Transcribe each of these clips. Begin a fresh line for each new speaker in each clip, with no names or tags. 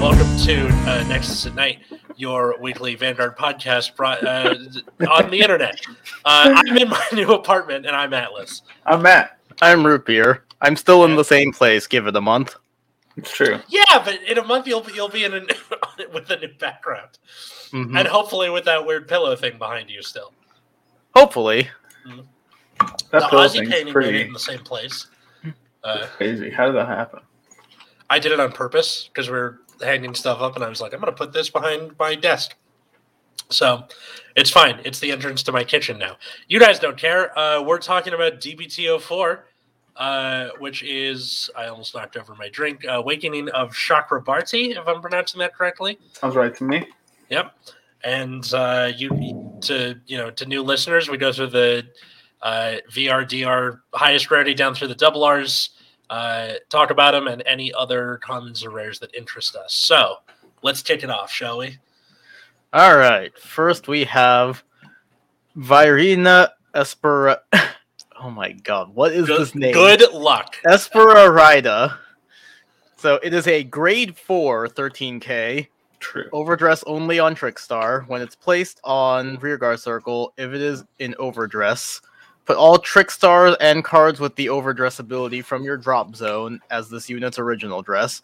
welcome to uh, Nexus at Night, your weekly Vanguard podcast brought uh, on the internet. Uh, I'm in my new apartment, and I'm Atlas.
I'm Matt.
I'm root beer. I'm still in the same place. Give it a month.
It's true.
Yeah, but in a month you'll be you'll be in a, with a new background,
Mhm.
and hopefully with that weird pillow thing behind you still.
Hopefully,
That
the Aussie painting made
pretty
in the same place. Uh,
crazy. How did that happen?
I did it on purpose because we were hanging stuff up, and I was like, I'm going to put this behind my desk. So it's fine. It's the entrance to my kitchen now. You guys don't care. Uh, we're talking about DBT04, uh, which is, I almost knocked over my drink, Awakening of Chakrabarthi, if I'm pronouncing that correctly.
Sounds right to me.
Yep. And uh, you to you know to new listeners, we go through the uh, VRDR highest rarity down through the double R's, uh, talk about them and any other commons or rares that interest us. So let's kick it off, shall we?
all right. First, we have Virina Espera. Oh my god, what is
Good,
this name?
good luck.
Esperarida. So it is a grade 4 13k
True.
overdress only on Trickstar. When it's placed on rearguard circle, if it is in overdress, put all trick stars and cards with the overdress ability from your drop zone as this unit's original dress.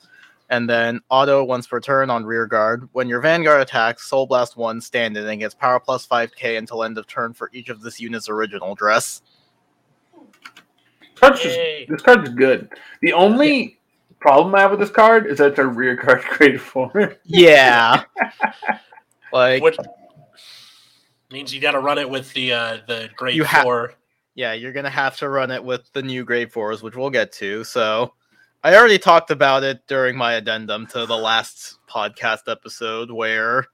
And then auto once per turn on rearguard. When your Vanguard attacks, Soul Blast 1 standing and gets power plus 5k until end of turn for each of this unit's original dress.
This card's just, this card is good. The only problem I have with this card is that it's a rear card grade four.
Yeah. like
Which means you got to run it with the uh, the grade
You ha-
four.
Yeah, you're gonna have to run it with the new grade fours, which we'll get to. So, I already talked about it during my addendum to the last podcast episode, where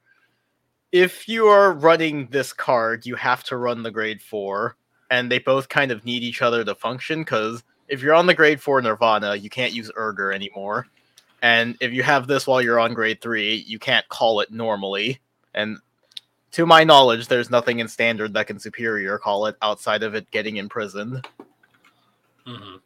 if you are running this card, you have to run the grade four, and they both kind of need each other to function. Because if you're on the grade four Nirvana, you can't use Erger anymore, and if you have this while you're on grade three, you can't call it normally. And to my knowledge, there's nothing in standard that can superior call it outside of it getting imprisoned.
hmm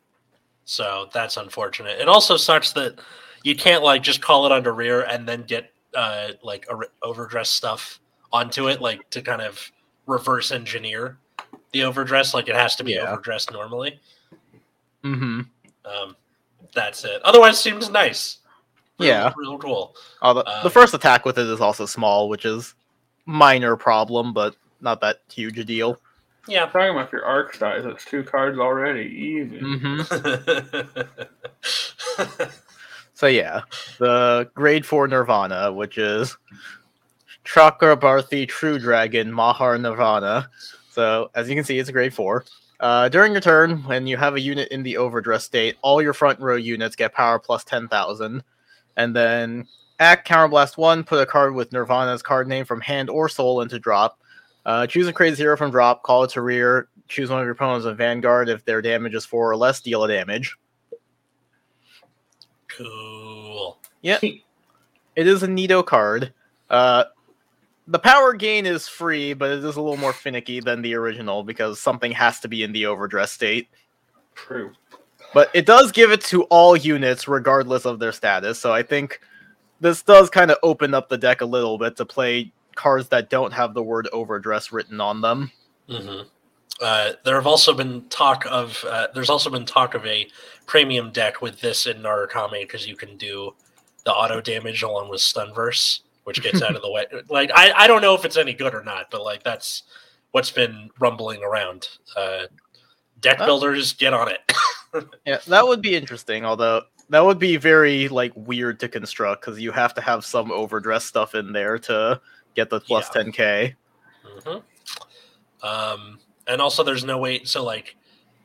So that's unfortunate. It also sucks that you can't like just call it under rear and then get uh, like a, overdress stuff onto it, like to kind of reverse engineer the overdress. Like it has to be
Yeah.
overdressed normally.
Mm-hmm.
Um, that's it. Otherwise, seems nice. Real-
Yeah.
real cool.
Uh, the,
Uh,
the first attack with it is also small, which is minor problem, but not that huge a deal.
Yeah.
talking about your arc size, that's two cards already. Easy.
Mm-hmm. So yeah, the grade four Nirvana, which is Chakrabarthi True Dragon Maha Nirvana. So as you can see, it's a grade four. Uh, during your turn, when you have a unit in the overdress state, all your front row units get power plus ten thousand, and then act counterblast one. Put a card with Nirvana's card name from hand or soul into drop. Uh, choose a create zero from drop. Call it to rear. Choose one of your opponents in Vanguard. If their damage is four or less, deal a damage.
cool.
Yep. It is a Nito card. Uh, the power gain is free, but it is a little more finicky than the original because something has to be in the overdress state.
True.
But it does give it to all units regardless of their status. So I think this does kind of open up the deck a little bit to play cards that don't have the word overdress written on them.
hmm Uh, there have also been talk of uh, there's also been talk of a premium deck with this in Narukami because you can do the auto damage along with Stunverse, which gets out of the way. Like I, I don't know if it's any good or not, but like that's what's been rumbling around. Uh, deck builders, get on it.
Yeah, that would be interesting, although that would be very like weird to construct because you have to have some overdress stuff in there to get the plus
Yeah.
10k.
hmm Um, and also, there's no way. So, like,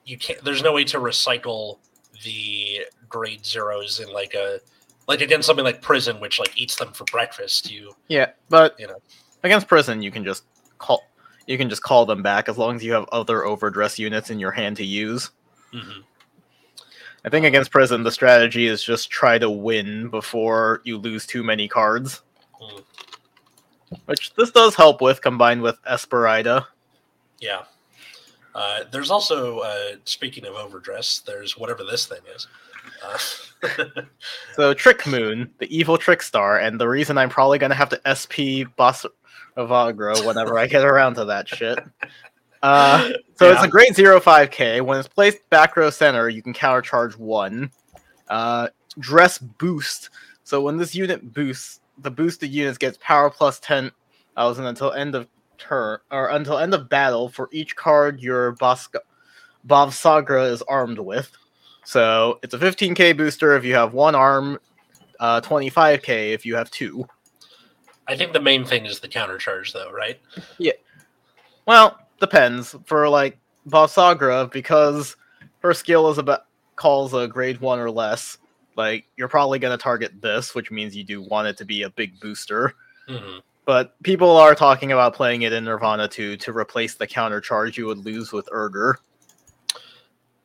you can't. There's no way to recycle the grade zeros in like a like against something like prison, which like eats them for breakfast. You
Yeah, but
You know.
against prison, you can just call you can just call them back as long as you have other overdress units in your hand to use.
mhm.
I think against prison, the strategy is just try to win before you lose too many cards,
Mm.
which this does help with combined with Esperida.
yeah. Uh, there's also uh, speaking of overdress, there's whatever this thing is. Uh,
So Trick Moon, the evil trick star, and the reason I'm probably gonna have to SP Boss of Aggro whenever I get around to that shit. Uh, so it's a great zero five K. When it's placed back row center, you can counter charge one. Uh, dress boost. So when this unit boosts, the boosted units gets power plus ten thousand until end of turn or until end of battle for each card your Bosk Bavsagra is armed with. So it's a 15k booster if you have one arm, uh, 25k if you have two.
I think the main thing is the counter charge, though, right? Yeah.
Well, depends. For like Bavsagra, because her skill is about calls a grade one or less. Like you're probably gonna target this, which means you do want it to be a big booster.
hmm
But people are talking about playing it in Nirvana 2 to replace the counter charge you would lose with Erger.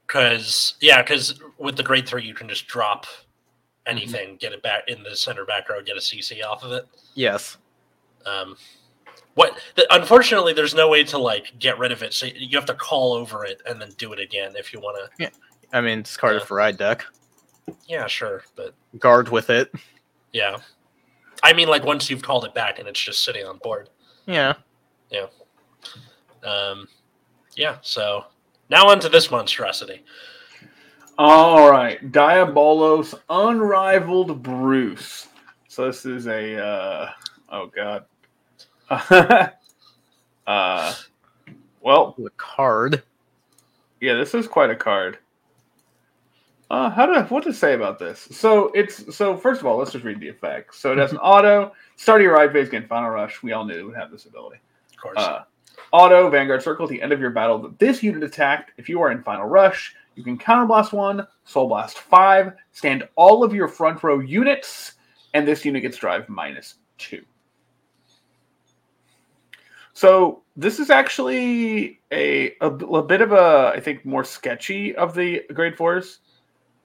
Because yeah, because with the grade three, you can just drop anything, get it back in the center back row, get a CC off of it.
Yes.
Um, what? The, unfortunately, there's no way to like get rid of it, so you have to call over it and then do it again if you want to. Yeah.
I mean, it's it
Yeah.
for ride deck.
Yeah, sure, but
Guard with it.
yeah, I mean, like once you've called it back and it's just sitting on board.
Yeah. Yeah.
Um, yeah. So now onto this monstrosity.
All right, Diabolos Unrivaled Bruce. So this is a uh, oh god. uh, well,
The card.
yeah, this is quite a card. Uh, how to what to say about this? So it's so first of all, let's just read the effects. So it has an auto start your ride phase, gain final rush. We all knew it would have this ability.
Of course.
Uh, auto Vanguard Circle at the end of your battle that this unit attacked. If you are in Final Rush, you can counterblast one, Soul Blast five, stand all of your front row units, and this unit gets drive minus two. So this is actually a, a, a bit of a I think more sketchy of the grade fours,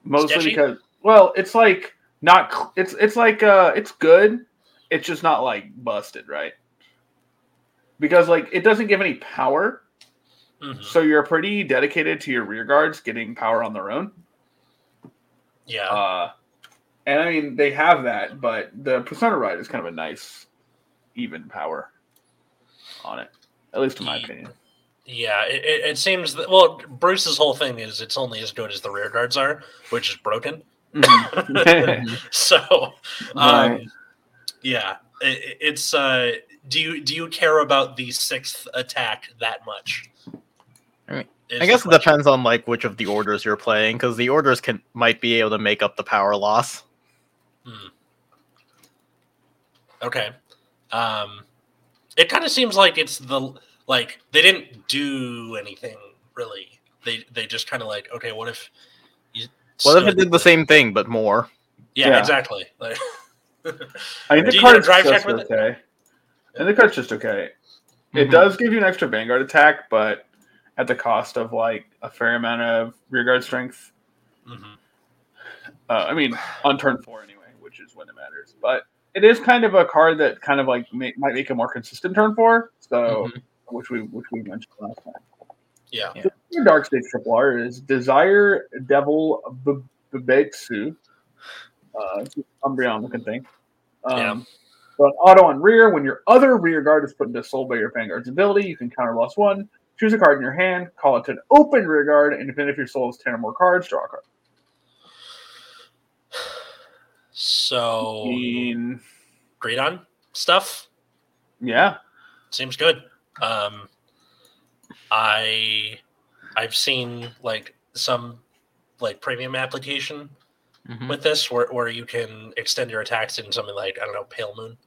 mostly
Sketchy?
because well it's like not it's it's like uh it's good, it's just not like busted right because like it doesn't give any power
Mhm.
so you're pretty dedicated to your rear guards getting power on their own
Yeah.
uh and i mean they have that but the persona ride is kind of a nice even power on it at least in my opinion
Yeah, it, it, it seems that well, Bruce's whole thing is it's only as good as the rear guards are, which is broken. so, um,
Right.
yeah, it, it's. Uh, do you do you care about the sixth attack that much?
I mean, I guess it depends on like which of the orders you're playing, because the orders can might be able to make up the power loss.
Okay. Um, it kind of seems like it's the like they didn't do anything really. They they just kind of like okay, what if you
What if it did the same thing but more?
Yeah,
Yeah.
exactly. Like,
i think
Do
the
you get
card's
drive
just
with
okay and the card's just okay it
Mhm.
does give you an extra vanguard attack but at the cost of like a fair amount of rear guard strength
mhm.
Uh, I mean, on turn four anyway, which is when it matters. But it is kind of a card that kind of like may, might make a more consistent turn four. So,
Mhm.
which we which we mentioned last time.
Yeah.
Your Dark Stage Triple R is Desire Devil B- Bebetsu. Uh, it's Umbreon looking thing. Um,
Yeah.
So an auto on rear, when your other rear guard is put into soul by your Vanguard's ability, you can counter loss one, choose a card in your hand, call it an open rear guard, and depending if your soul is 10 or more cards, draw a card.
So
I mean,
great on stuff
yeah.
seems good. Um, I I've seen like some like premium application
Mhm.
with this where, where you can extend your attacks in something like I don't know Pale Moon,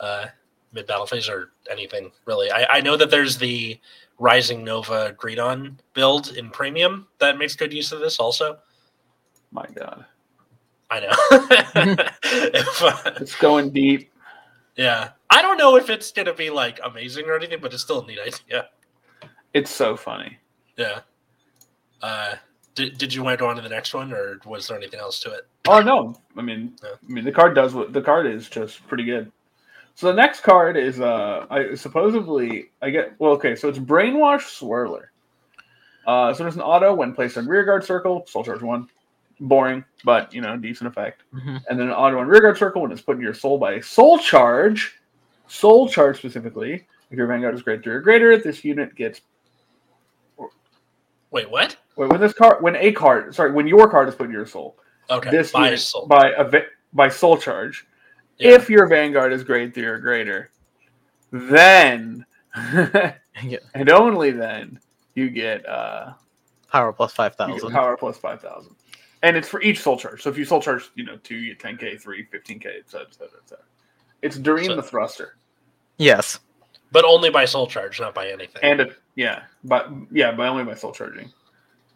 uh, mid battle phase or anything really. I, I know that there's the Rising Nova Greedon build in premium that makes good use of this also.
My God.
I know. If, uh,
It's going deep.
yeah, I don't know if it's gonna be like amazing or anything, but it's still a neat idea.
It's so funny.
Yeah. Uh, did, did you want to go on to the next one, or was there anything else to it?
Oh no! I mean,
Yeah.
I mean, the card does what the card is just pretty good. So the next card is uh, I supposedly I get well, okay. So it's Brainwash Swirler. Uh, so there's an auto when placed on rear guard circle, soul charge one. Boring, but you know, decent effect.
Mhm.
And then an auto and rearguard circle when it's put in your soul by a soul charge. Soul charge specifically. If your vanguard is grade three or greater, this unit gets
Wait, what?
wait, when this card when a card sorry, when your card is put in your soul.
Okay,
this
by
unit
soul.
by a va- by soul charge.
Yeah.
If your vanguard is grade three or greater, then
Yeah.
and only then you get uh
Power plus five thousand.
power plus five thousand. And it's for each soul charge. So if you soul charge, you know, two, you 10k, three, 15k, et cetera, et cetera, et cetera. It's Doreen
So-
the thruster.
Yes.
but only by soul charge, not by anything.
And it, yeah, but yeah, by only by soul charging.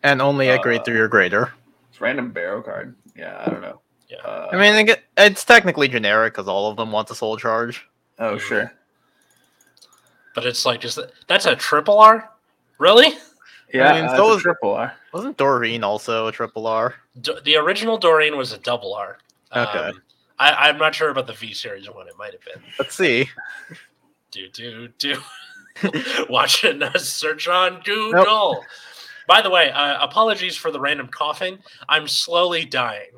And only at
Uh,
grade three or greater.
It's random barrow card. Yeah, I don't know.
Yeah.
Uh,
I mean, it's technically generic because all of them want the soul charge.
oh sure.
but it's like, just that's a triple R? Really?
Yeah,
mean,
uh,
so
it's a
is-
triple R.
Wasn't Doreen also a triple R?
D- the original Doreen was a double R.
Okay.
Um, I, I'm not sure about the V series one. It might have been.
Let's see.
Do do do. Watching us search on Google. By the way, uh, apologies for the random coughing. I'm slowly dying,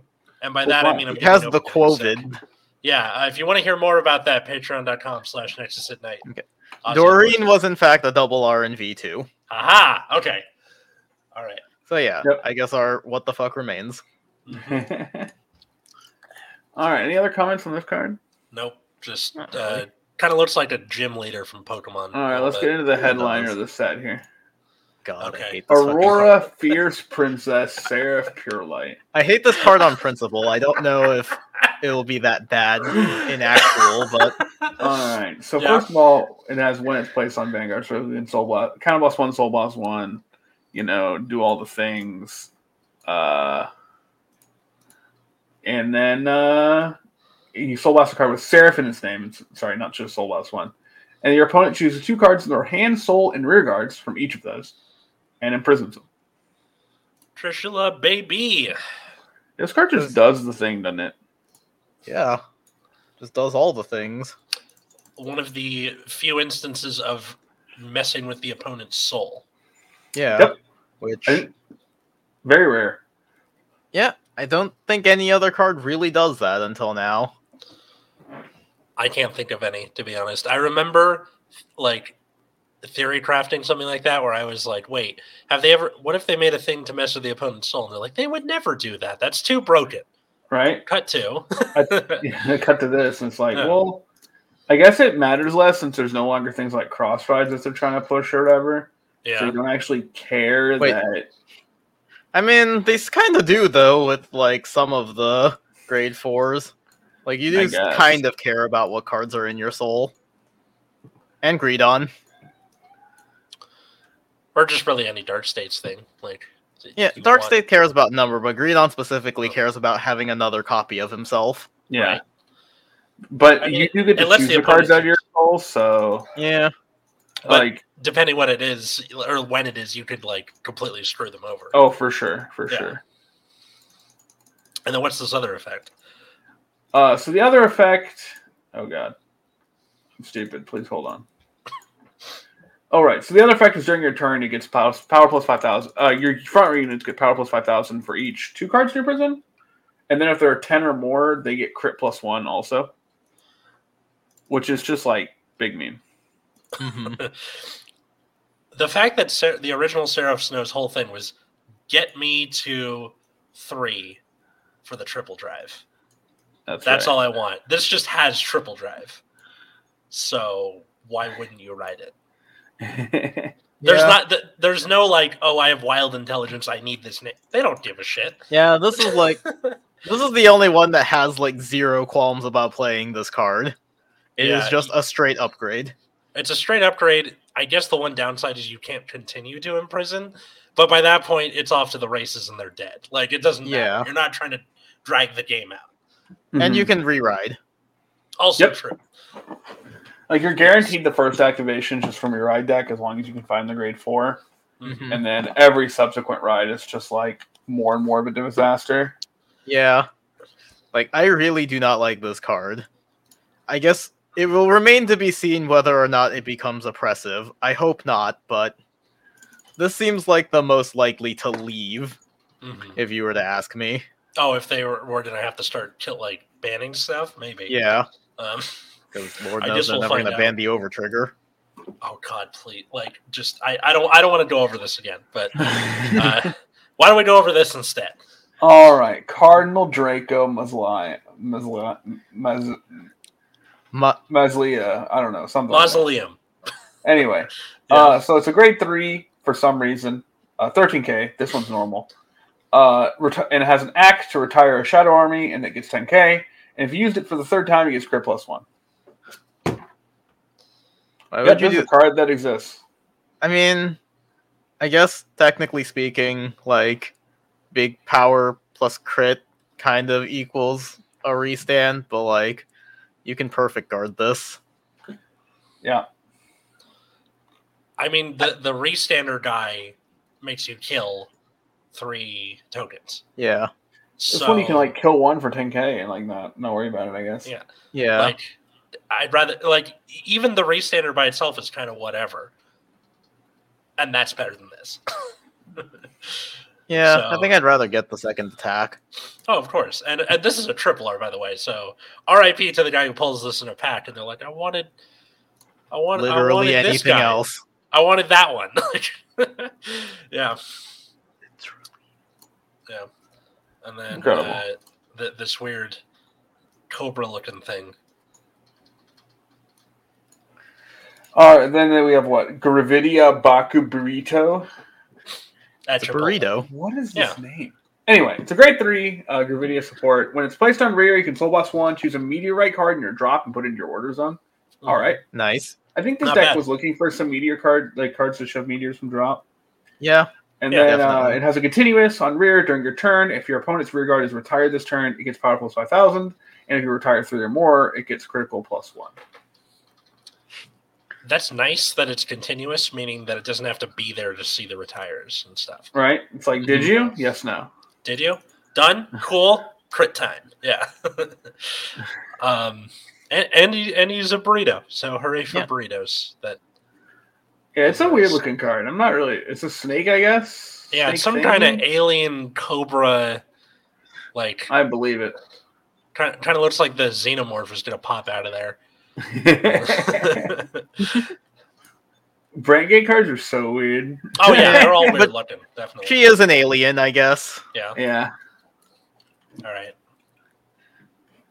and by
Well,
that I mean I'm
He has the
over getting sick.
quoted.
Yeah, uh, if you want to hear more about that, Patreon.com/slash Nexus at Night.
Okay.
Ozzy
Doreen was in fact a double R in V2.
Aha. Okay. All right.
So yeah,
Yep.
I guess our what the fuck remains.
All right. Any other comments on this card?
Nope. Just
Not
uh, kind of looks like a gym leader from Pokemon.
All right. Let's get into the headliner
does.
of the set here.
God,
Okay.
I hate this
Aurora. Fierce Princess Seraph pure light.
I hate this card on principle. I don't know if it will be that bad in actual, but
All right. So
Yeah.
first of all, it has when it's placed on Vanguard, so in Soul Blast, Counter Blast one, Soul Blast one. You know, do all the things, uh, and then uh, you Soul Blast a card with Seraph in its name. It's, sorry, not just Soul Blast one. And your opponent chooses two cards in their hand, soul, and rear guards from each of those, and imprisons them.
Trishula, baby.
This card just does the thing, doesn't it?
yeah, just does all the things.
One of the few instances of messing with the opponent's soul.
Yeah,
Yep.
which
I Very rare.
yeah, I don't think any other card really does that until now.
I can't think of any, to be honest. I remember like theory crafting something like that where I was like, wait, have they ever what if they made a thing to mess with the opponent's soul? And they're like, they would never do that. That's too broken.
Right?
Cut to.
Yeah, cut to this, and it's like,
Yeah.
well, I guess it matters less since there's no longer things like crossrides that they're trying to push or whatever. So
yeah.
you don't actually care
Wait.
that.
I mean, they kind of do though with like some of the grade fours. Like you do kind of care about what cards are in your soul. And Greedon.
Or just really any dark states thing. Like
Yeah, Dark
want-
State cares about number, but Greedon specifically cares about having another copy of himself.
Yeah.
Right.
But
I mean,
you do get
it
to
lets
choose
the
the cards out of your soul, so
Yeah.
But-
like,
depending what it is or when it is, you could like completely screw them over.
oh, for sure, for
Yeah.
sure.
And then what's this other effect?
Uh, so the other effect, oh god, I'm stupid. Please hold on. All right. So the other effect is during your turn, it gets power, power plus five thousand. Uh, your front row units get power plus five thousand for each two cards in your prison, and then if there are ten or more, they get crit plus one also, which is just like big meme.
Mhm.
the fact that Ser- the original Seraph Snow's whole thing was get me to three for the triple drive.
That's
That's
right.
all I want. This just has triple drive. So why wouldn't you write it? There's
Yeah.
not th- there's no like, oh, I have wild intelligence, I need this name. They don't give a shit.
Yeah, this is like this is the only one that has like zero qualms about playing this card. It is
Yeah,
just a straight upgrade.
It's a straight upgrade. I guess the one downside is you can't continue to imprison, but by that point it's off to the races and they're dead. Like it doesn't matter.
Yeah.
You're not trying to drag the game out.
And you
Mhm.
can re-ride.
Also
Yep.
true.
Like you're guaranteed the first activation just from your ride deck as long as you can find the grade 4
Mhm.
and then every subsequent ride is just like more and more of a disaster.
Yeah. Like I really do not like this card. I guess it will remain to be seen whether or not it becomes oppressive. I hope not, but this seems like the most likely to leave
Mhm.
if you were to ask me.
Oh, if they were, were gonna have to start kill like banning stuff, maybe.
Yeah,
Um,
because Lord knows
guess
they're never going to
out.
ban the over trigger.
oh God, please! Like, just I, I don't I don't want to go over this again. But uh, why don't we go over this instead?
All right, Cardinal Draco Mazli, Mazli, Maz,
Ma-
Mazlia. I don't know something. like.
Mausoleum.
Anyway,
Yeah.
uh, so it's a grade three for some reason. Uh, 13k. This one's normal. Uh, reti- and it has an act to retire a shadow army, and it gets 10k. And if you used it for the third time, you get crit plus one.
Why
Yeah,
would you do?
a card that exists.
I mean, I guess technically speaking, like big power plus crit kind of equals a restand, but like you can perfect guard this.
Yeah,
I mean, the the restander die makes you kill three tokens.
Yeah,
this
So,
one you can like kill one for 10k and like not not worry about it. I guess.
Yeah.
yeah.
like I'd rather like even the race standard by itself is kind of whatever, and that's better than this.
yeah, I think I'd rather get the second attack.
oh, of course, and and this is a triple R by the way. So R.I.P. to the guy who pulls this in a pack, and they're like, I wanted, I wanted, I
Literally
wanted this
anything
guy.
else.
I wanted that one. yeah. Yeah. And then uh, th- this weird cobra looking thing.
All right, then we have what? Gravidia Baku Burrito.
That's
It's a burrito.
What is
Yeah.
this name? Anyway, it's a grade three uh, Gravidia support. When it's placed on rear, you can soul boss one, choose a meteorite card in your drop, and put it in your order zone. All right.
Nice.
I think this
Not
deck
bad.
was looking for some meteor card, like cards to shove meteors from drop.
Yeah.
And
Yeah,
then uh, it has a continuous on rear during your turn. If your opponent's rear guard is retired this turn, it gets power plus 5,000. And if you retire three or more, it gets critical plus one.
That's nice that it's continuous, meaning that it doesn't have to be there to see the retires and stuff.
Right? It's like, did you? Yes, no.
Did you? Done? Cool. Crit time. Yeah. um, and and, he, and he's a burrito, so hooray for
Yeah.
burritos. That
Yeah, it's a weird looking card. I'm not really. It's a snake, I guess.
yeah,
Snake
it's some
thing?
kind of alien cobra, like
I believe it.
kind of, kind of looks like the xenomorph is gonna pop out of there.
Brandt Gate cards are so weird.
oh yeah, they're all weird looking, definitely.
She is an alien, I guess.
yeah.
Yeah.
All right.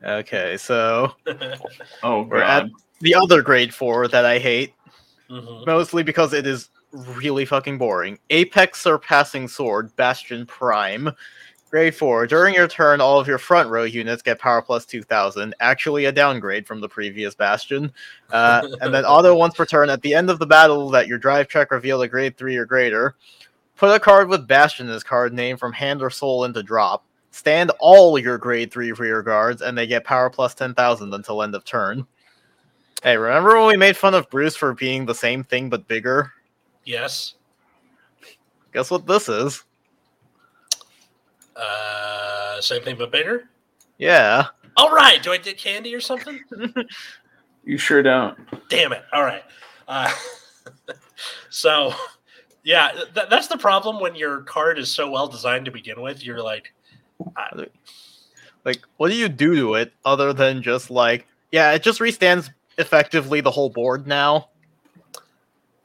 Okay, so
Oh,
We're
God.
at- the other grade four that I hate,
hmm
mostly because it is really fucking boring. Apex Surpassing Sword, Bastion Prime. Grade 4. During your turn, all of your front row units get power plus 2000. Actually, a downgrade from the previous Bastion. Uh, and then auto once per turn. At the end of the battle that your drive check revealed a grade 3 or greater, put a card with Bastion as card name from hand or soul into drop. Stand all your grade 3 rear guards, and they get power plus 10,000 until end of turn. Hey, remember when we made fun of Bruce for being the same thing but bigger?
Yes.
Guess what this is?
Uh, same thing but bigger.
Yeah.
All right. Do I get candy or something?
You sure don't.
Damn it. All right. Uh, so, yeah, th- that's the problem when your card is so well designed to begin with. You're like,
Like, what do you do to it other than just like, yeah, it just restands effectively the whole board now?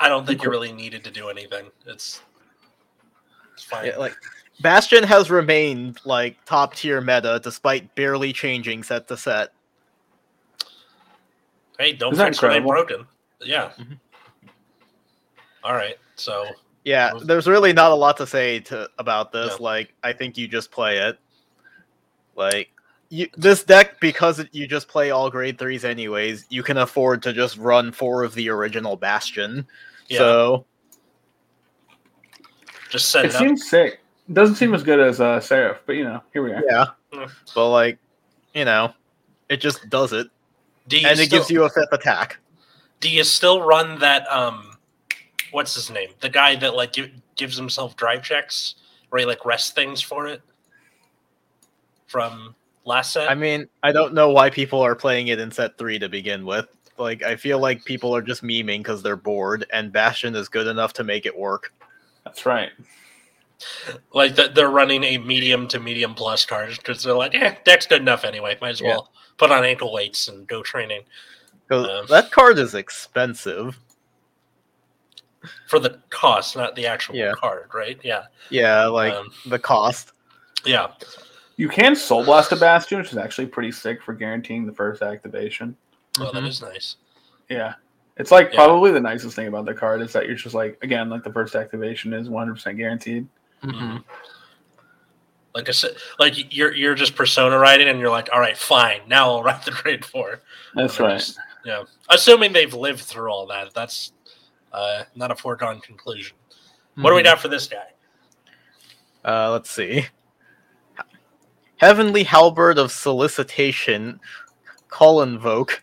I don't think you really needed to do anything. It's, it's fine.
Yeah, like, Bastion has remained like top tier meta despite barely changing set to set.
hey, don't
Isn't
fix what ain't broken. Yeah.
Mhm.
All right. So,
Yeah, there's really not a lot to say to about this.
Yeah.
Like, I think you just play it. Like, you, this deck because it, you just play all grade threes anyways. You can afford to just run four of the original Bastion.
yeah,
So
just set
It
it, up.
seems sick. It doesn't seem as good as uh, Seraph, but you know, here we are.
yeah, but like, you know, it just does it,
Do you
and it
still,
gives you a fifth attack.
Do you still run that? Um, what's his name? The guy that like gi- gives himself drive checks, where he like rests things for it from last set.
I mean, I don't know why people are playing it in set three to begin with. Like, I feel like people are just memeing because they're bored, and Bastion is good enough to make it work.
That's right.
Like that they're running a medium to medium plus card because they're like, yeah, deck's good enough anyway. Might as
Yeah.
well put on ankle weights and go training. Um,
that card is expensive.
for the cost, not the actual
Yeah.
card, right? Yeah,
Yeah, like
Um,
the cost.
yeah.
You can Soul Blast a Bastion, which is actually pretty sick for guaranteeing the first activation.
Well, that
Mhm.
is nice.
Yeah. It's like
Yeah.
probably the nicest thing about the card is that you're just like again like the first activation is 100% guaranteed.
Mm-hmm.
Like I said, like you're you're just persona writing, and you're like, all right, fine. Now I'll write the grade four.
That's right.
just- Yeah, assuming they've lived through all that. That's uh, not a foregone conclusion. What do we got for this guy?
Uh, let's see. Heavenly Halberd of Solicitation, Call Invoke.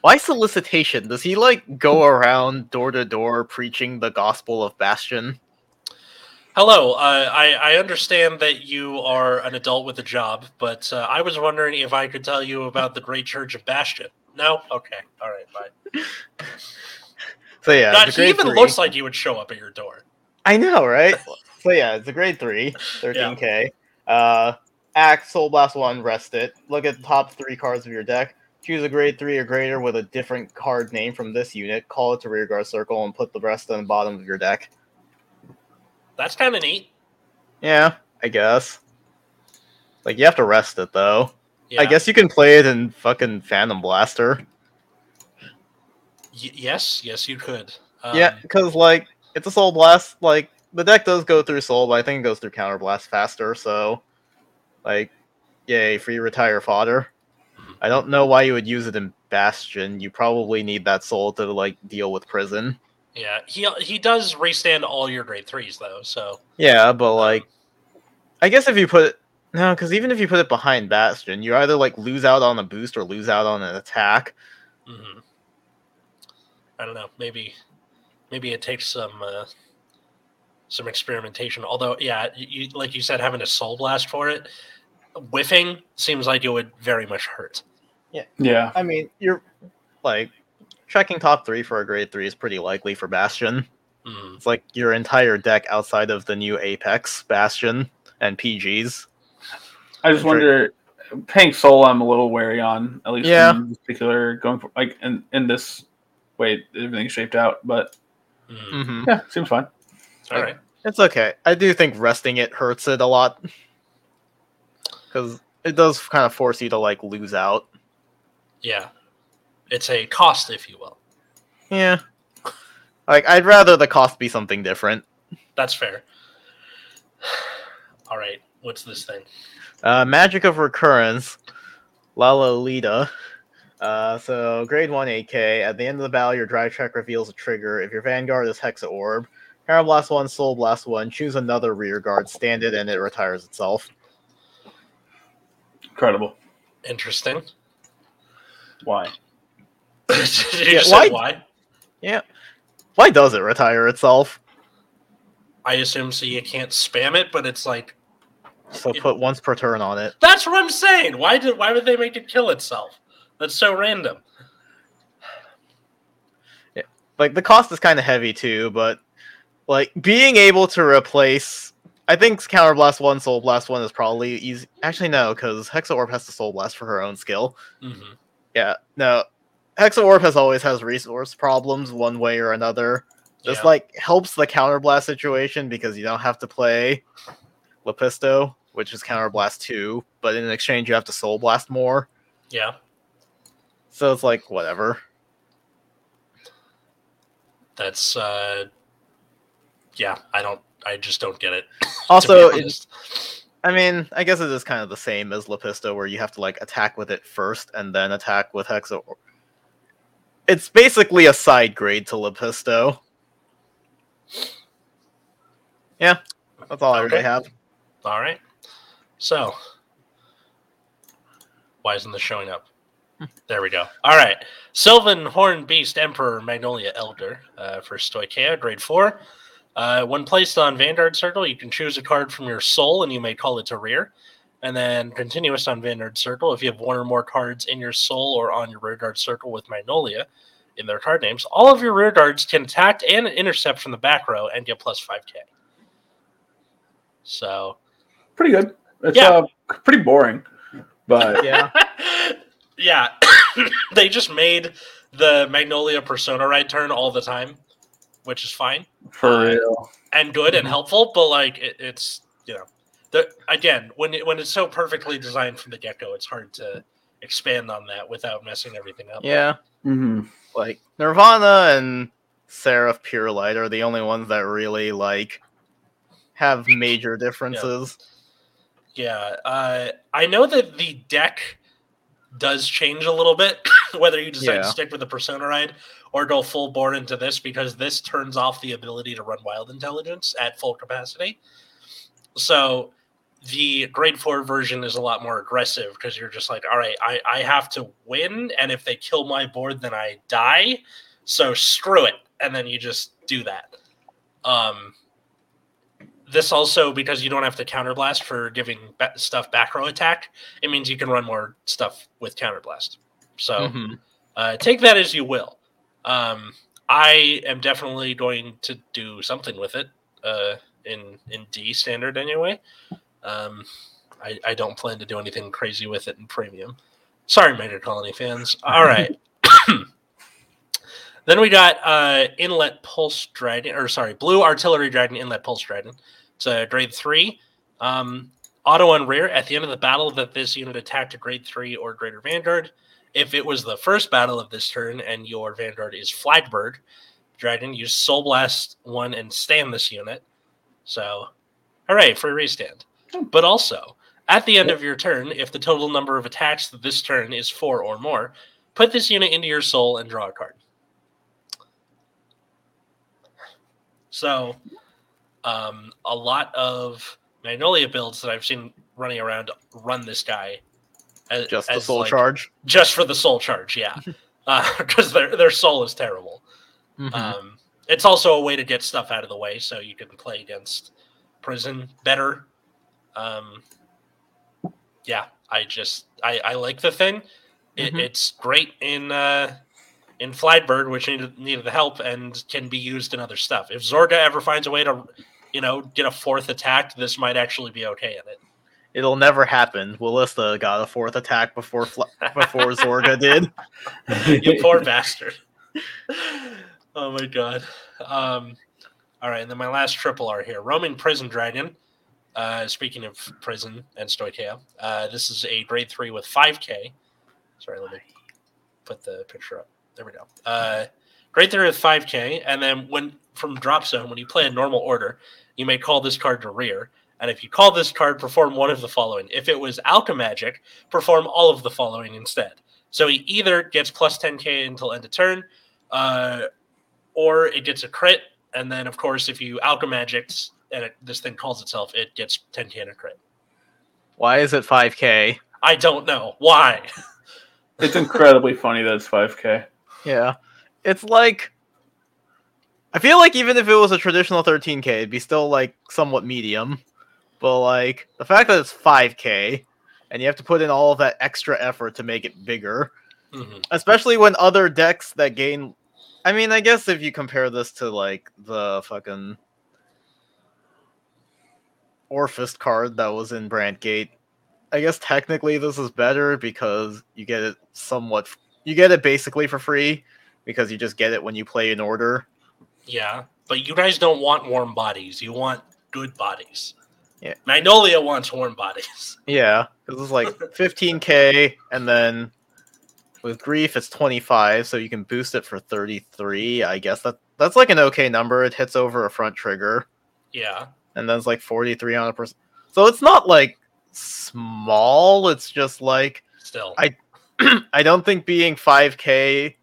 Why solicitation? Does he like go around door to door preaching the gospel of Bastion?
Hello, uh, I, I understand that you are an adult with a job, but uh, I was wondering if I could tell you about the Great Church of Bastion. No? Okay. All right, bye.
So yeah,
God,
it's
he even
three.
looks like he would show up at your door.
I know, right? so yeah, it's a grade three, 13k. Uh, act Soul Blast one, rest it. Look at the top three cards of your deck. Choose a grade three or greater with a different card name from this unit. Call it to rearguard circle and put the rest on the bottom of your deck.
That's kind of neat.
Yeah, I guess. Like you have to rest it though.
Yeah.
I guess you can play it in fucking Phantom Blaster.
Y- yes, yes, you could. Um,
yeah, because like it's a Soul Blast. Like the deck does go through Soul, but I think it goes through Counter Blast faster. So, like, yay, free retire fodder. I don't know why you would use it in Bastion. You probably need that Soul to like deal with Prison.
Yeah, he he does restand all your grade threes though. So
Yeah, but like, I guess if you put it no, because even if you put it behind Bastion, you either like lose out on a boost or lose out on an attack.
mhm. I don't know. Maybe maybe it takes some uh, some experimentation. Although, yeah, you, you like you said, having a soul blast for it, whiffing seems like it would very much hurt.
Yeah. Yeah.
I mean, you're like checking top three for a grade three is pretty likely for Bastion.
Mm.
It's like your entire deck outside of the new Apex, Bastion, and PGs.
I just
Sure.
wonder paying Soul I'm a little wary on, at least
Yeah.
in this particular going for like in, in this way everything's shaped out. But
Mm.
Mm-hmm.
yeah, seems fine.
All right.
It's okay. I do think resting it hurts it a lot because it does kind of force you to like lose out.
Yeah, it's a cost, if you will.
Yeah. Like I'd rather the cost be something different.
That's fair. All right. What's this thing?
Uh, Magic of Recurrence, Lalolita. Uh, so grade one AK. At the end of the battle, your drive check reveals a trigger. If your Vanguard is Hexa Orb, Power Blast one, Soul Blast one. Choose another rear guard, stand it, and it retires itself.
Incredible.
Interesting.
Why?
Yeah, why-
why?
Yeah. Why does it retire itself?
I assume so you can't spam it, but it's like
So
It-
put once per turn on it.
that's what I'm saying. Why did why would they make it kill itself? That's so random.
Like the cost is kind of heavy too, but like being able to replace. I think Counter Blast one, Soul Blast one is probably easy. Actually, no, because Hexa Orb has to Soul Blast for her own skill.
hmm
Yeah, no. Hexa Orb has always has resource problems one way or another. This
Yeah.
like helps the counterblast situation because you don't have to play Lepisto, which is counterblast two, but in exchange you have to soul blast more.
yeah.
So it's like whatever.
That's uh yeah, I don't I just don't get it.
Also, it. I mean, I guess it is kind of the same as Lepisto, where you have to like attack with it first and then attack with Hexa. Orb. It's basically a side grade to Lepisto. Yeah, that's all I really have.
All right. So, why isn't this showing up? There we go. All right. Sylvan Horn Beast Emperor Magnolia Elder uh, for Stoicheia, grade four. Uh, when placed on Vanguard Circle, you can choose a card from your soul and you may call it to rear. And then continuous on Vanguard Circle, if you have one or more cards in your soul or on your rear guard circle with Magnolia in their card names, all of your rear guards can attack and intercept from the back row and get plus 5k. So
Pretty good. It's
Yeah.
uh, pretty boring, but
Yeah.
yeah, they just made the Magnolia Persona ride turn all the time, which is fine
for
Uh,
real.
and good and
Mhm.
helpful. But like, it, it's you know, the again when it, when it's so perfectly designed from the get go, it's hard to expand on that without messing everything up.
Yeah.
hmm
Like Nirvana and Seraph Pure Light are the only ones that really like have major differences.
Yeah, uh, I know that the deck does change a little bit, whether you decide
Yeah.
to stick with the Persona ride or go full board into this, because this turns off the ability to run Wild Intelligence at full capacity. So the grade four version is a lot more aggressive because you're just like, all right, I, I have to win, and if they kill my board, then I die. So screw it, and then you just do that. Um, this also because you don't have to counterblast for giving stuff back row attack. It means you can run more stuff with counterblast. So
Mhm.
uh, take that as you will. Um, I am definitely going to do something with it uh, in in D standard anyway. Um, I, I don't plan to do anything crazy with it in premium. Sorry, Major Colony fans. All right. then we got uh, Inlet Pulse Dragon, or sorry, Blue Artillery Dragon Inlet Pulse Dragon. It's a grade three. Um, auto on rear at the end of the battle that this unit attacked a grade three or greater Vanguard. If it was the first battle of this turn and your Vanguard is Flagburg Dragon, use Soul Blast one and stand this unit. So, hooray, free restand. But also, at the end of your turn, if the total number of attacks this turn is four or more, put this unit into your soul and draw a card. So, um, a lot of Magnolia builds that I've seen running around run this guy as,
Just the soul
like,
charge.
just for the soul charge, yeah, because their their soul is terrible.
Mhm.
Um, it's also a way to get stuff out of the way, so you can play against prison better. Um, yeah, I just I, I like the thing. It,
Mhm.
It's great in uh, in Flightbird, which needed needed the help and can be used in other stuff. If Zorga ever finds a way to, you know, get a fourth attack, this might actually be okay in it.
It'll never happen. Willista got a fourth attack before Fla- before Zorga did.
you poor bastard. Oh my god. Um, all right, and then my last triple R here Roman Prison Dragon. Uh, speaking of prison and Stoicheia, uh, this is a grade three with 5k. Sorry, let me put the picture up. There we go. Uh, grade three with 5k, and then when from drop zone, when you play a normal order, you may call this card to rear. And if you call this card, perform one of the following. If it was Alchemagic, perform all of the following instead. So he either gets plus 10k until end of turn, uh, or it gets a crit. And then, of course, if you Alchemagic and it, this thing calls itself, it gets 10k and a crit.
Why is it 5k?
I don't know why.
it's incredibly funny that it's 5k.
Yeah. It's like I feel like even if it was a traditional 13k, it'd be still like somewhat medium. But like the fact that it's 5k and you have to put in all of that extra effort to make it bigger,
Mhm.
especially when other decks that gain I mean, I guess if you compare this to like the fucking Orphist card that was in Brandt Gate, I guess technically this is better because you get it somewhat you get it basically for free because you just get it when you play an order.
Yeah, but you guys don't want warm bodies. You want good bodies.
Yeah.
Magnolia wants warm bodies.
Yeah, this is like 15k, and then with grief it's 25, so you can boost it for 33. I guess that that's like an okay number. It hits over a front trigger,
Yeah.
and then it's like 43 on a person. So it's not like small. It's just like
Still.
I- I don't think being 5k.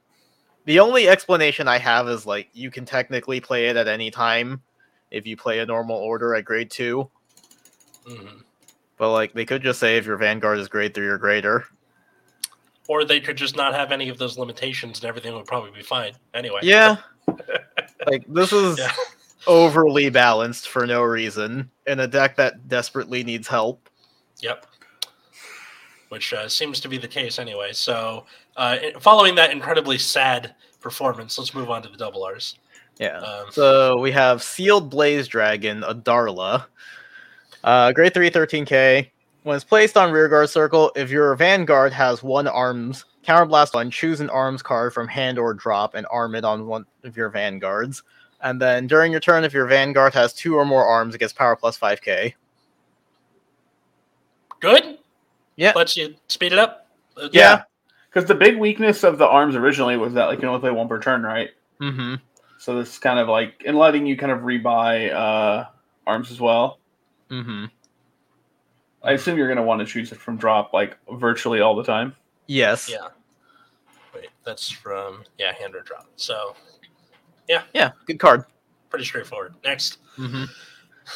The only explanation I have is like you can technically play it at any time if you play a normal order at grade two.
Mhm.
But like they could just say if your Vanguard is grade three or greater.
Or they could just not have any of those limitations and everything would probably be fine. Anyway.
Yeah. like this is
Yeah.
overly balanced for no reason in a deck that desperately needs help.
Yep. Which uh, seems to be the case anyway. So, uh, following that incredibly sad performance, let's move on to the double R's.
Yeah.
Um,
So we have Sealed Blaze Dragon, a Darla. Uh, grade 3, 13k. When it's placed on rearguard circle, if your vanguard has one arms counterblast one, choose an arms card from hand or drop and arm it on one of your vanguards. And then during your turn, if your vanguard has two or more arms, it gets power plus 5k.
Good.
Yeah.
Let's you speed it up. Uh,
Yeah.
Because the big weakness of the arms originally was that like you can only play one per turn, right?
Mm-hmm.
So this is kind of like and letting you kind of rebuy uh, arms as well.
Mm-hmm.
I assume you're going to want to choose it from drop like virtually all the time.
Yes.
Yeah. Wait, that's from yeah, hand or drop. So
Yeah. Yeah, good card.
pretty straightforward. Next.
Mm-hmm.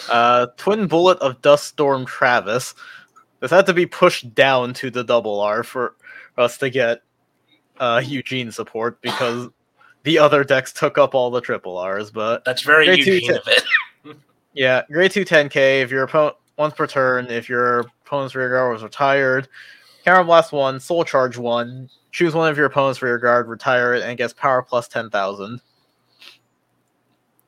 Uh, Twin Bullet of Dust Storm Travis. This had to be pushed down to the double R for us to get uh, Eugene support because the other decks took up all the triple Rs. But
That's very
Grade two
Eugene of it.
yeah, grade 2 10k. If your opponent once per turn, if your opponent's rear guard was retired, Counter Blast 1, Soul Charge 1, choose one of your opponent's rear guard, retire it, and gets power plus 10,000.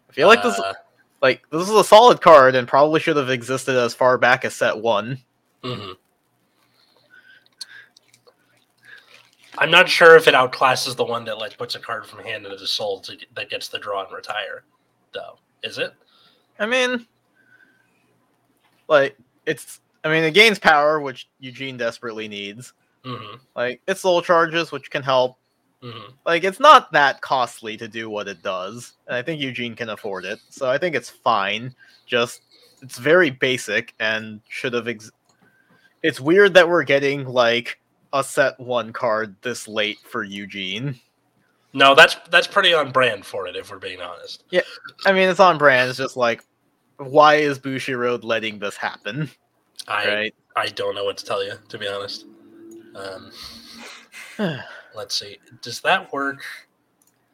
I feel like this
Uh,
like this is a solid card and probably should have existed as far back as set one.
mhm. I'm not sure if it outclasses the one that like puts a card from hand into the soul to, that gets the draw and retire, though. Is it?
I mean, like it's. I mean, it gains power, which Eugene desperately needs.
Mm-hmm.
Like it's soul charges, which can help.
Mm-hmm.
Like it's not that costly to do what it does, and I think Eugene can afford it. So I think it's fine. Just it's very basic and should have. Ex- it's weird that we're getting like a set one card this late for Eugene.
No, that's that's pretty on brand for it, if we're being honest.
Yeah, I mean, it's on brand. It's just like, why is Bushiroad letting this happen?
I
Right?
I don't know what to tell you, to be honest. Um, let's see. Does that work?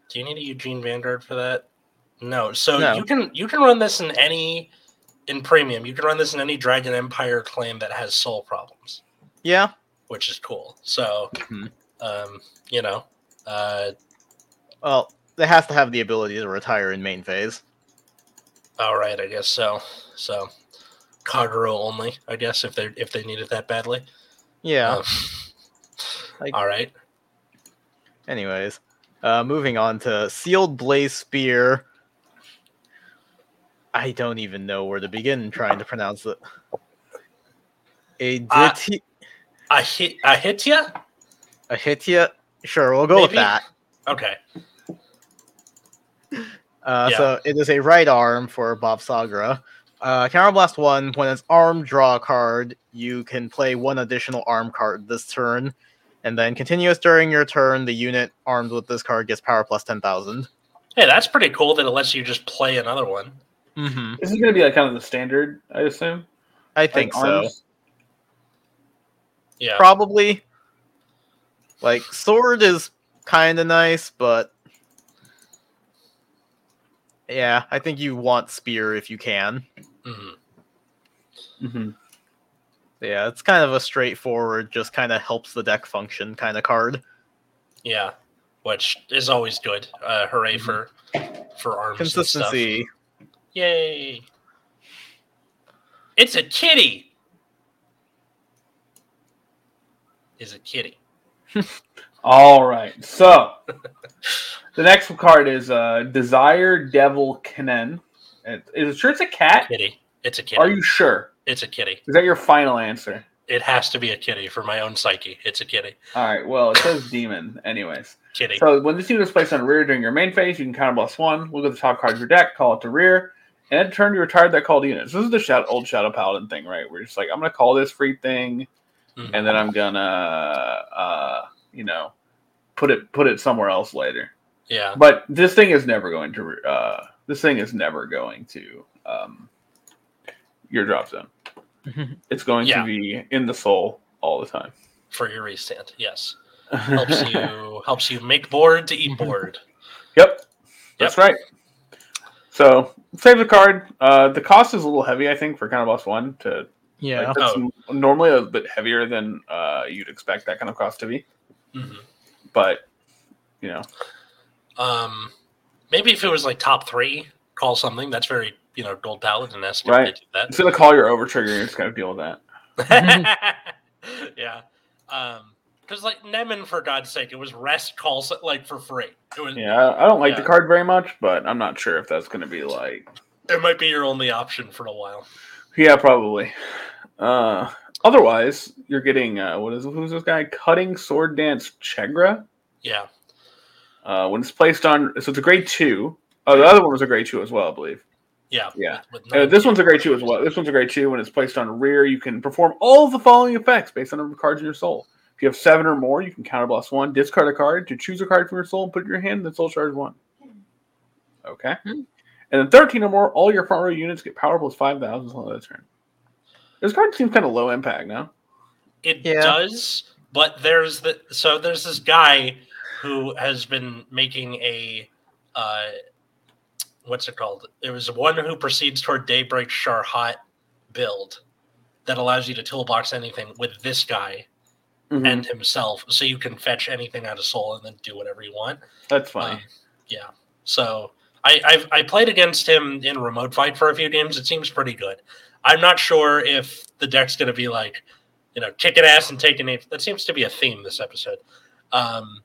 Do you need a Eugene Vanguard for that? No. So
No.
you can you can run this in any in premium. You can run this in any Dragon Empire claim that has soul problems,
yeah.
which is cool. So,
Mhm.
um, you know, uh,
Well, it has to have the ability to retire in main phase.
All right, I guess so. So, Kagero only, I guess, if they if they need it that badly.
Yeah.
Um,
Like-
all right.
Anyways, uh, moving on to Sealed Blaze Spear. I don't even know where to begin trying to pronounce it. A
Uh,
Diti-
I hit I hit ya.
a Hitia? Sure, we'll go with that.
Okay.
Uh,
Yeah.
So it is a right arm for Bavsargra. Uh, Counterblast 1, when it's arm draw card, you can play one additional arm card this turn. And then continuous during your turn, the unit armed with this card gets power plus 10,000.
Hey, that's pretty cool that it lets you just play another one.
Mm-hmm.
This is going to be like kind of the standard, I assume.
I think
Like
so.
arms?
Yeah.
Probably. Like, sword is kind of nice, but. Yeah, I think you want spear if you can.
Mhm.
Mm-hmm.
Yeah, it's kind of a straightforward, just kind of helps the deck function kind of card.
Yeah. Which is always good. Uh, hooray
Mhm.
for for arms and
Consistency.
stuff. Yay! It's a kitty. Is a kitty.
All right. So the next card is uh, Desire Devil Kanen. It- Is it sure it's a cat?
Kitty. It's a kitty.
Are you sure?
It's a kitty.
Is that your final answer?
It has to be a kitty for my own psyche. It's a kitty.
All right. Well, it says demon, anyways.
Kitty.
So when this unit is placed on rear during your main phase, you can counter blast one. Look at the top card of your deck, call it to rear, and then turn you retire that called unit. So this is the shadow, old Shadow Paladin thing, right? We're just like, I'm gonna call this free thing,
Mhm.
and then I'm gonna, uh, you know, put it put it somewhere else later.
Yeah.
But this thing is never going to. Uh, this thing is never going to um, your drop zone. It's going
Yeah.
to be in the soul all the time.
For your restand. Yes. Helps you helps you make board to eat board.
Yep, that's right. So save the card. Uh, the cost is a little heavy, I think, for kind of boss one. To
Yeah.
like, that's n- normally a bit heavier than uh, you'd expect that kind of cost to be.
Mhm.
But you know,
Um, maybe if it was like top three, call something. That's very you know, Gold Paladin esque
Right.
if they
It's gonna call your over trigger. You just gotta deal with that.
yeah. Um, because like Nemen, for God's sake, it was rest calls like for free. Was.
Yeah, I I don't like
Yeah.
the card very much, but I'm not sure if that's gonna be like.
It might be your only option for a while.
Yeah, probably. Uh, otherwise, you're getting uh, what is who's this guy? Cutting Sword Dance Chegra.
Yeah.
Uh, when it's placed on, so it's a grade two. Oh, the other one was a grade two as well, I believe.
Yeah.
Yeah.
With
Uh,
nine-
this one's a grade two as well. This one's a grade two. When it's placed on rear, you can perform all of the following effects based on the cards in your soul. If you have seven or more, you can counterblast one, discard a card to choose a card from your soul and put it in your hand, then soul charge one. Okay.
Hmm.
And then 13 or more, all your front row units get power plus 5,000 on their turn. This card seems kind of low impact now.
It
Yeah.
does, but there's the so there's this guy who has been making a uh what's it called? It was one who proceeds toward Daybreak Sharhat build that allows you to toolbox anything with this guy
Mhm.
and himself, so you can fetch anything out of Soul and then do whatever you want.
That's fine.
Um, yeah. So I I've, I played against him in remote fight for a few games. It seems pretty good. I'm not sure if the deck's going to be like, you know, kicking ass and taking it. That seems to be a theme this episode. Um,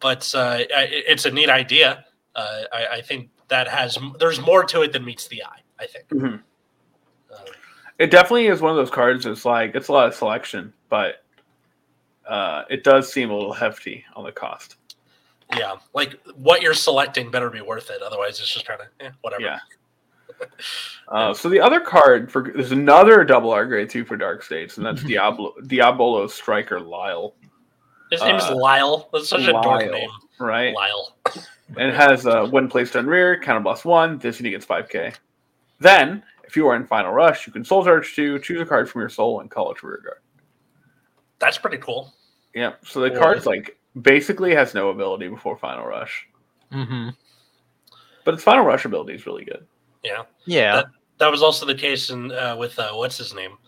but uh, it's a neat idea. Uh, I, I think that has there's more to it than meets the eye. I think.
Mhm.
Uh,
It definitely is one of those cards that's like, it's a lot of selection, but uh, it does seem a little hefty on the cost.
yeah, like what you're selecting better be worth it. Otherwise, it's just kind of eh, whatever.
Yeah. Uh, so the other card for there's another double R grade two for Dark States, and that's Diablo Diabolo Striker Lyle,
His name
Uh,
Lyle. That's such a dork name.
right?
Lyle.
And it has uh, when placed on rear, counter blast one. This unit gets five K. Then, if you are in Final Rush, you can Soul Charge two, choose a card from your soul, and call it to rear guard.
That's pretty cool.
Yeah. So the
Cool.
card's like basically has no ability before Final Rush,
Mm-hmm.
but its Final Rush ability is really good.
Yeah.
Yeah.
That was also the case in uh, with uh, what's his name,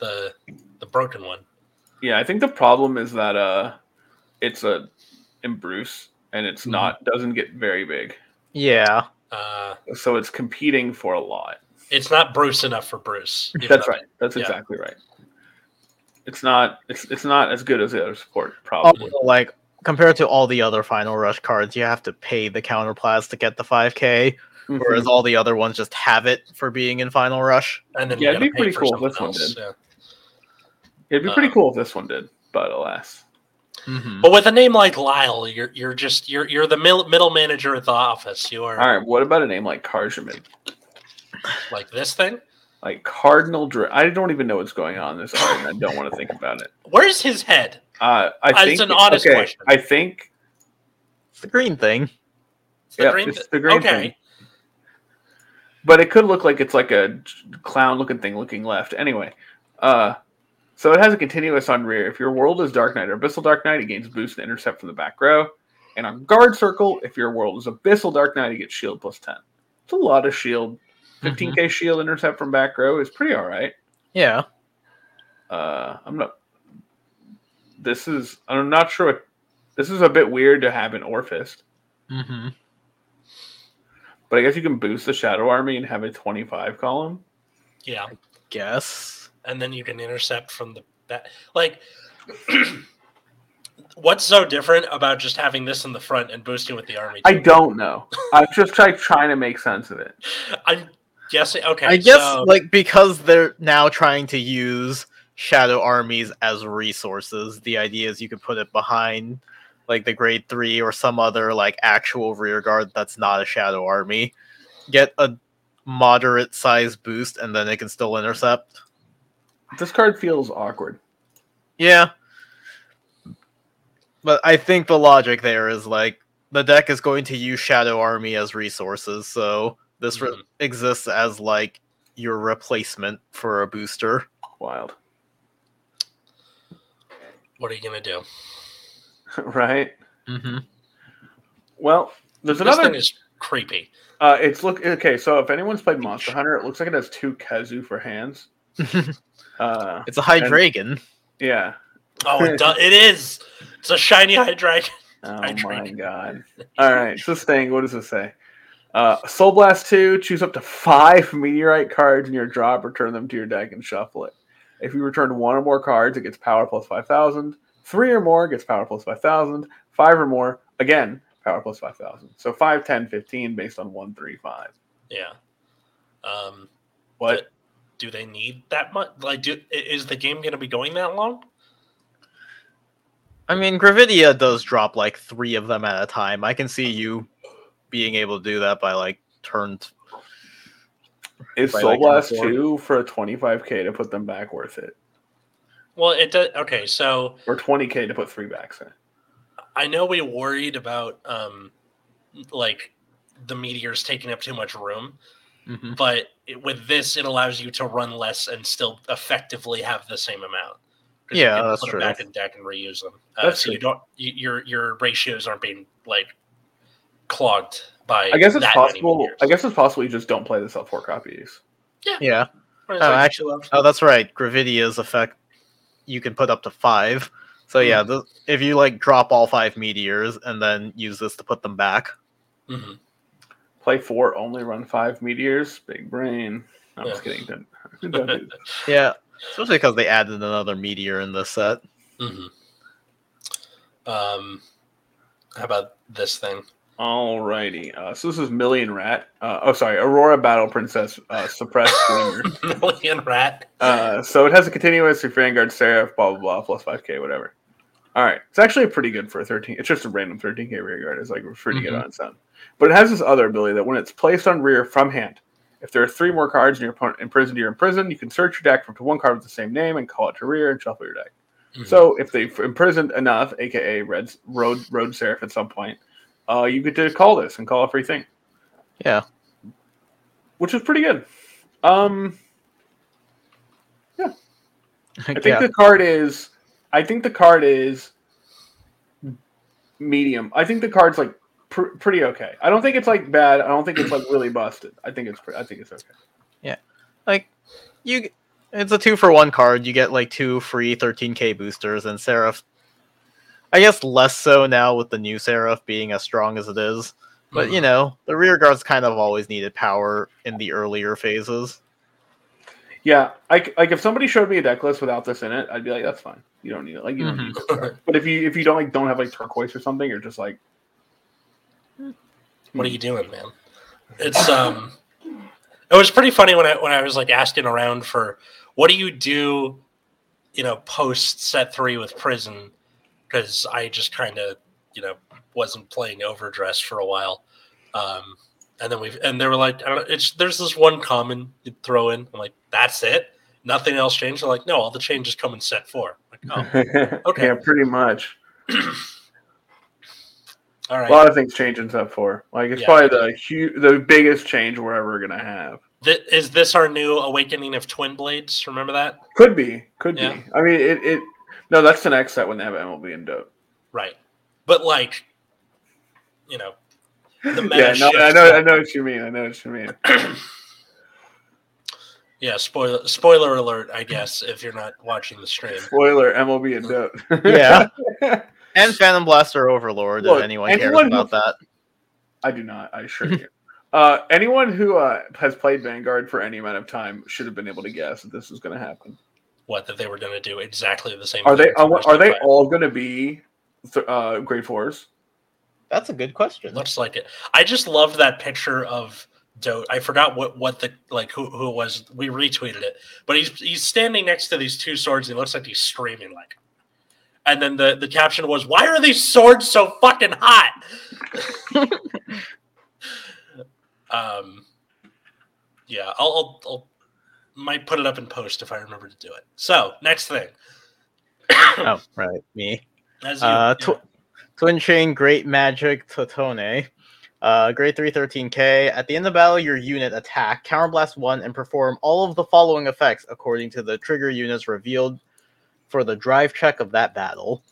the the broken one.
Yeah, I think the problem is that uh, it's a in Bruce, and it's
Mhm.
not doesn't get very big,
Yeah.
Uh,
so it's competing for a lot.
it's not Bruce enough for Bruce. even
That's
though-
right. That's
yeah.
exactly right. It's not. It's it's not as good as the other support, probably.
Also, like compared to all the other final rush cards, you have to pay the counterblast to get the 5k,
Mhm.
whereas all the other ones just have it for being in final rush.
And then
Yeah,
you
it'd be pretty cool if
something
this one did.
yeah.
It'd be pretty
uh,
cool if this one did, but alas.
Mm-hmm.
But with a name like Lyle, you're you're just you're you're the middle, middle manager at the office. You are
All right. What about a name like Karjaman?
like this thing.
Like Cardinal Dra- I don't even know what's going on in this card, and I don't want to think about it.
Where's his head?
Uh, I
Uh,
think
it's an honest
okay,
question.
I think
It's the green thing.
It's the
Yeah,
green
it's the green thing.
okay.
thing. but it could look like it's like a clown looking thing looking left. Anyway, uh, so it has a continuous on rear. If your world is Dark Knight or Abyssal Dark Knight, it gains boost and intercept from the back row. And on guard circle, if your world is Abyssal Dark Knight, it gets shield plus ten. It's a lot of shield. 15k
Mm-hmm.
shield intercept from back row is pretty all right.
Yeah.
Uh, I'm not. This is. I'm not sure. What, this is a bit weird to have an Orphist,
Mm-hmm.
but I guess you can boost the Shadow Army and have a 25 column.
Yeah,
Guess.
And then you can intercept from the back. Like, what's so different about just having this in the front and boosting with the army?
I don't know. I'm just try, trying to make sense of it.
I'm guessing. Okay,
I guess
so-
like because they're now trying to use shadow armies as resources, the idea is you could put it behind like the grade three or some other like actual rear guard that's not a shadow army. Get a moderate size boost and then it can still intercept.
This card feels awkward.
Yeah. But I think the logic there is like the deck is going to use Shadow Army as resources, so this re-
Mhm.
exists as like your replacement for a booster.
Wild,
what are you gonna do?
right?
Mm-hmm.
Well, there's
This
another.
thing is creepy.
Uh, it's look okay. So if anyone's played Monster Hunter, it looks like it has two Kazu for hands. Uh,
it's a Hydreigon.
yeah.
Oh, it, does, it is. It's a shiny Hydreigon.
Oh
I
my god. All right. So staying. What does it say? Uh, Soul Blast 2, choose up to five meteorite cards in your drop, return them to your deck, and shuffle it. If you return one or more cards, it gets power plus 5,000. Three or more gets power plus 5,000. Five or more, again, power plus 5,000. So 5, 10, 15 based on 1, 3, 5.
Yeah. Um,
What?
Do they need that much? Like, do, is the game going to be going that long?
I mean, Gravidia does drop like three of them at a time. I can see you being able to do that by like turn. t-
Is
By,
Soul
like,
Blast 2 for a 25k to put them back worth it?
Well, it does. Okay, so
Or 20k to put three backs in?
I know we worried about um, like the meteors taking up too much room,
Mhm.
but it, with this, it allows you to run less and still effectively have the same amount. 'Cause you
Yeah,
can
that's
put
true.
them back in deck and reuse them. Uh,
That's
so
true.
you don't you, your your ratios aren't being like clogged by.
I guess it's
that
possible. I guess it's possible you just don't play this at four copies.
Yeah.
Yeah. it's
Oh,
like
actually-
two of-
Oh, that's right. Gravidia's effect. You can put up to five. So yeah,
Hmm.
the, if you like drop all five meteors and then use this to put them back.
Mhm.
Play four, only run five meteors. Big brain. I'm just kidding. Don't, don't do.
Yeah, especially because they added another meteor in the set.
Mhm. Um, how about this thing?
Alrighty. Uh, so this is Million Rat. Uh, oh, sorry. Aurora Battle Princess uh, Suppressed Streamer.
Million rat.
Uh, so it has a continuous if Vanguard Seraph, blah, blah, blah, plus 5k, whatever. All right. It's actually pretty good for a 13. It's just a random 13k rear guard. It's like pretty good
Mhm.
on its own. But it has this other ability that when it's placed on rear from hand, if there are three more cards in your opponent imprisoned, you're imprisoned, you can search your deck for up to one card with the same name and call it to rear and shuffle your deck.
Mhm.
So if they've imprisoned enough, aka Red Road Road Seraph at some point, uh, you get to call this and call a free thing,
Yeah.
which is pretty good. Um, yeah. I think
yeah.
the card is. I think the card is medium. I think the card's like pr- pretty okay. I don't think it's like bad. I don't think it's like really busted. I think it's. Pre- I think it's okay.
Yeah, like you it's a two for one card you get like two free 13k boosters and seraph i guess less so now with the new seraph being as strong as it is but you
Mhm.
know the rear guards kind of always needed power in the earlier phases
Yeah, I like if somebody showed me a deck list without this in it, I'd be like, that's fine. You don't need it. Like you don't need this card. But if you if you don't like don't have like turquoise or something, you're just like
what are you doing, man? It's um, it was pretty funny when I when I was like asking around for what do you do, you know, post set three with prison, because I just kind of you know wasn't playing overdress for a while, um, and then we have and they were like, I don't know, it's there's this one common you throw in. I'm like, that's it. Nothing else changed. They're like, no, all the changes come in set four. I'm like, oh, okay.
yeah, pretty much.
all
A lot of things change in step four. Like it's
Yeah.
probably the hu- the biggest change we're ever gonna have.
Th- is this our new awakening of twin blades? Remember that?
Could be, could
Yeah.
be. I mean, it, it. No, that's the next set when they have MLB and dope.
Right. But like, you know, the meta
Yeah, no, I know. I know what you mean. I know what you mean.
Yeah, spoiler spoiler alert, I guess, if you're not watching the stream.
Spoiler: MLB and dope.
Yeah. and phantom blaster overlord
Look,
if anyone
anyone
cares
who-
about that
I do not. I assure you. Uh, anyone who uh, has played Vanguard for any amount of time should have been able to guess that this was going to happen.
What that they were going to do exactly the same.
Are they
thing
are, are they
Stepfire.
all going to be th- uh, grade fours?
that's a good question
Looks like it. I just loved that picture of Dote. I forgot what what the like who who was. We retweeted it, but he's he's standing next to these two swords. And he looks like he's screaming like. And then the the caption was, "Why are these swords so fucking hot?" um, yeah, I'll, I'll I'll might put it up in post if I remember to do it. So next thing,
oh right me
as you,
Uh,
yeah.
tw- Twin Chain Great Magic Totone. Uh, grade 3 13k. At the end of battle, your unit attack, counterblast 1, and perform all of the following effects according to the trigger units revealed for the drive check of that battle.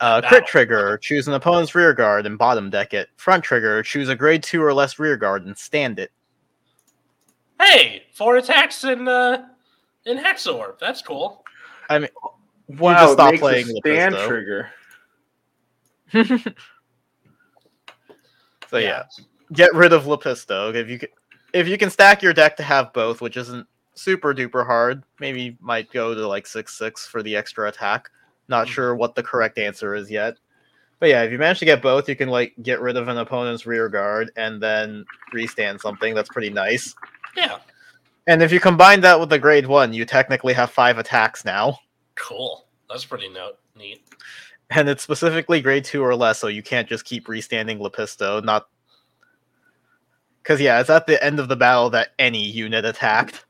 Uh,
Battle.
crit trigger, choose an opponent's rear guard and bottom deck it. Front trigger, choose a grade 2 or less rear guard and stand it.
hey, four attacks in uh in Hexorb. That's cool.
I mean, wow,
just stop
makes a
playing with this,
stand
though.
trigger.
so yeah. get rid of Lepisto. If you can, if you can stack your deck to have both, which isn't super duper hard, maybe might go to like six six for the extra attack. Not mm. sure what the correct answer is yet. But yeah, if you manage to get both, you can like get rid of an opponent's rear guard and then restand something. That's pretty nice.
Yeah,
And if you combine that with the grade one, you technically have five attacks now.
cool. That's pretty note neat.
And it's specifically grade two or less, so you can't just keep restanding Lepisto. Not because yeah, it's at the end of the battle that any unit attacked.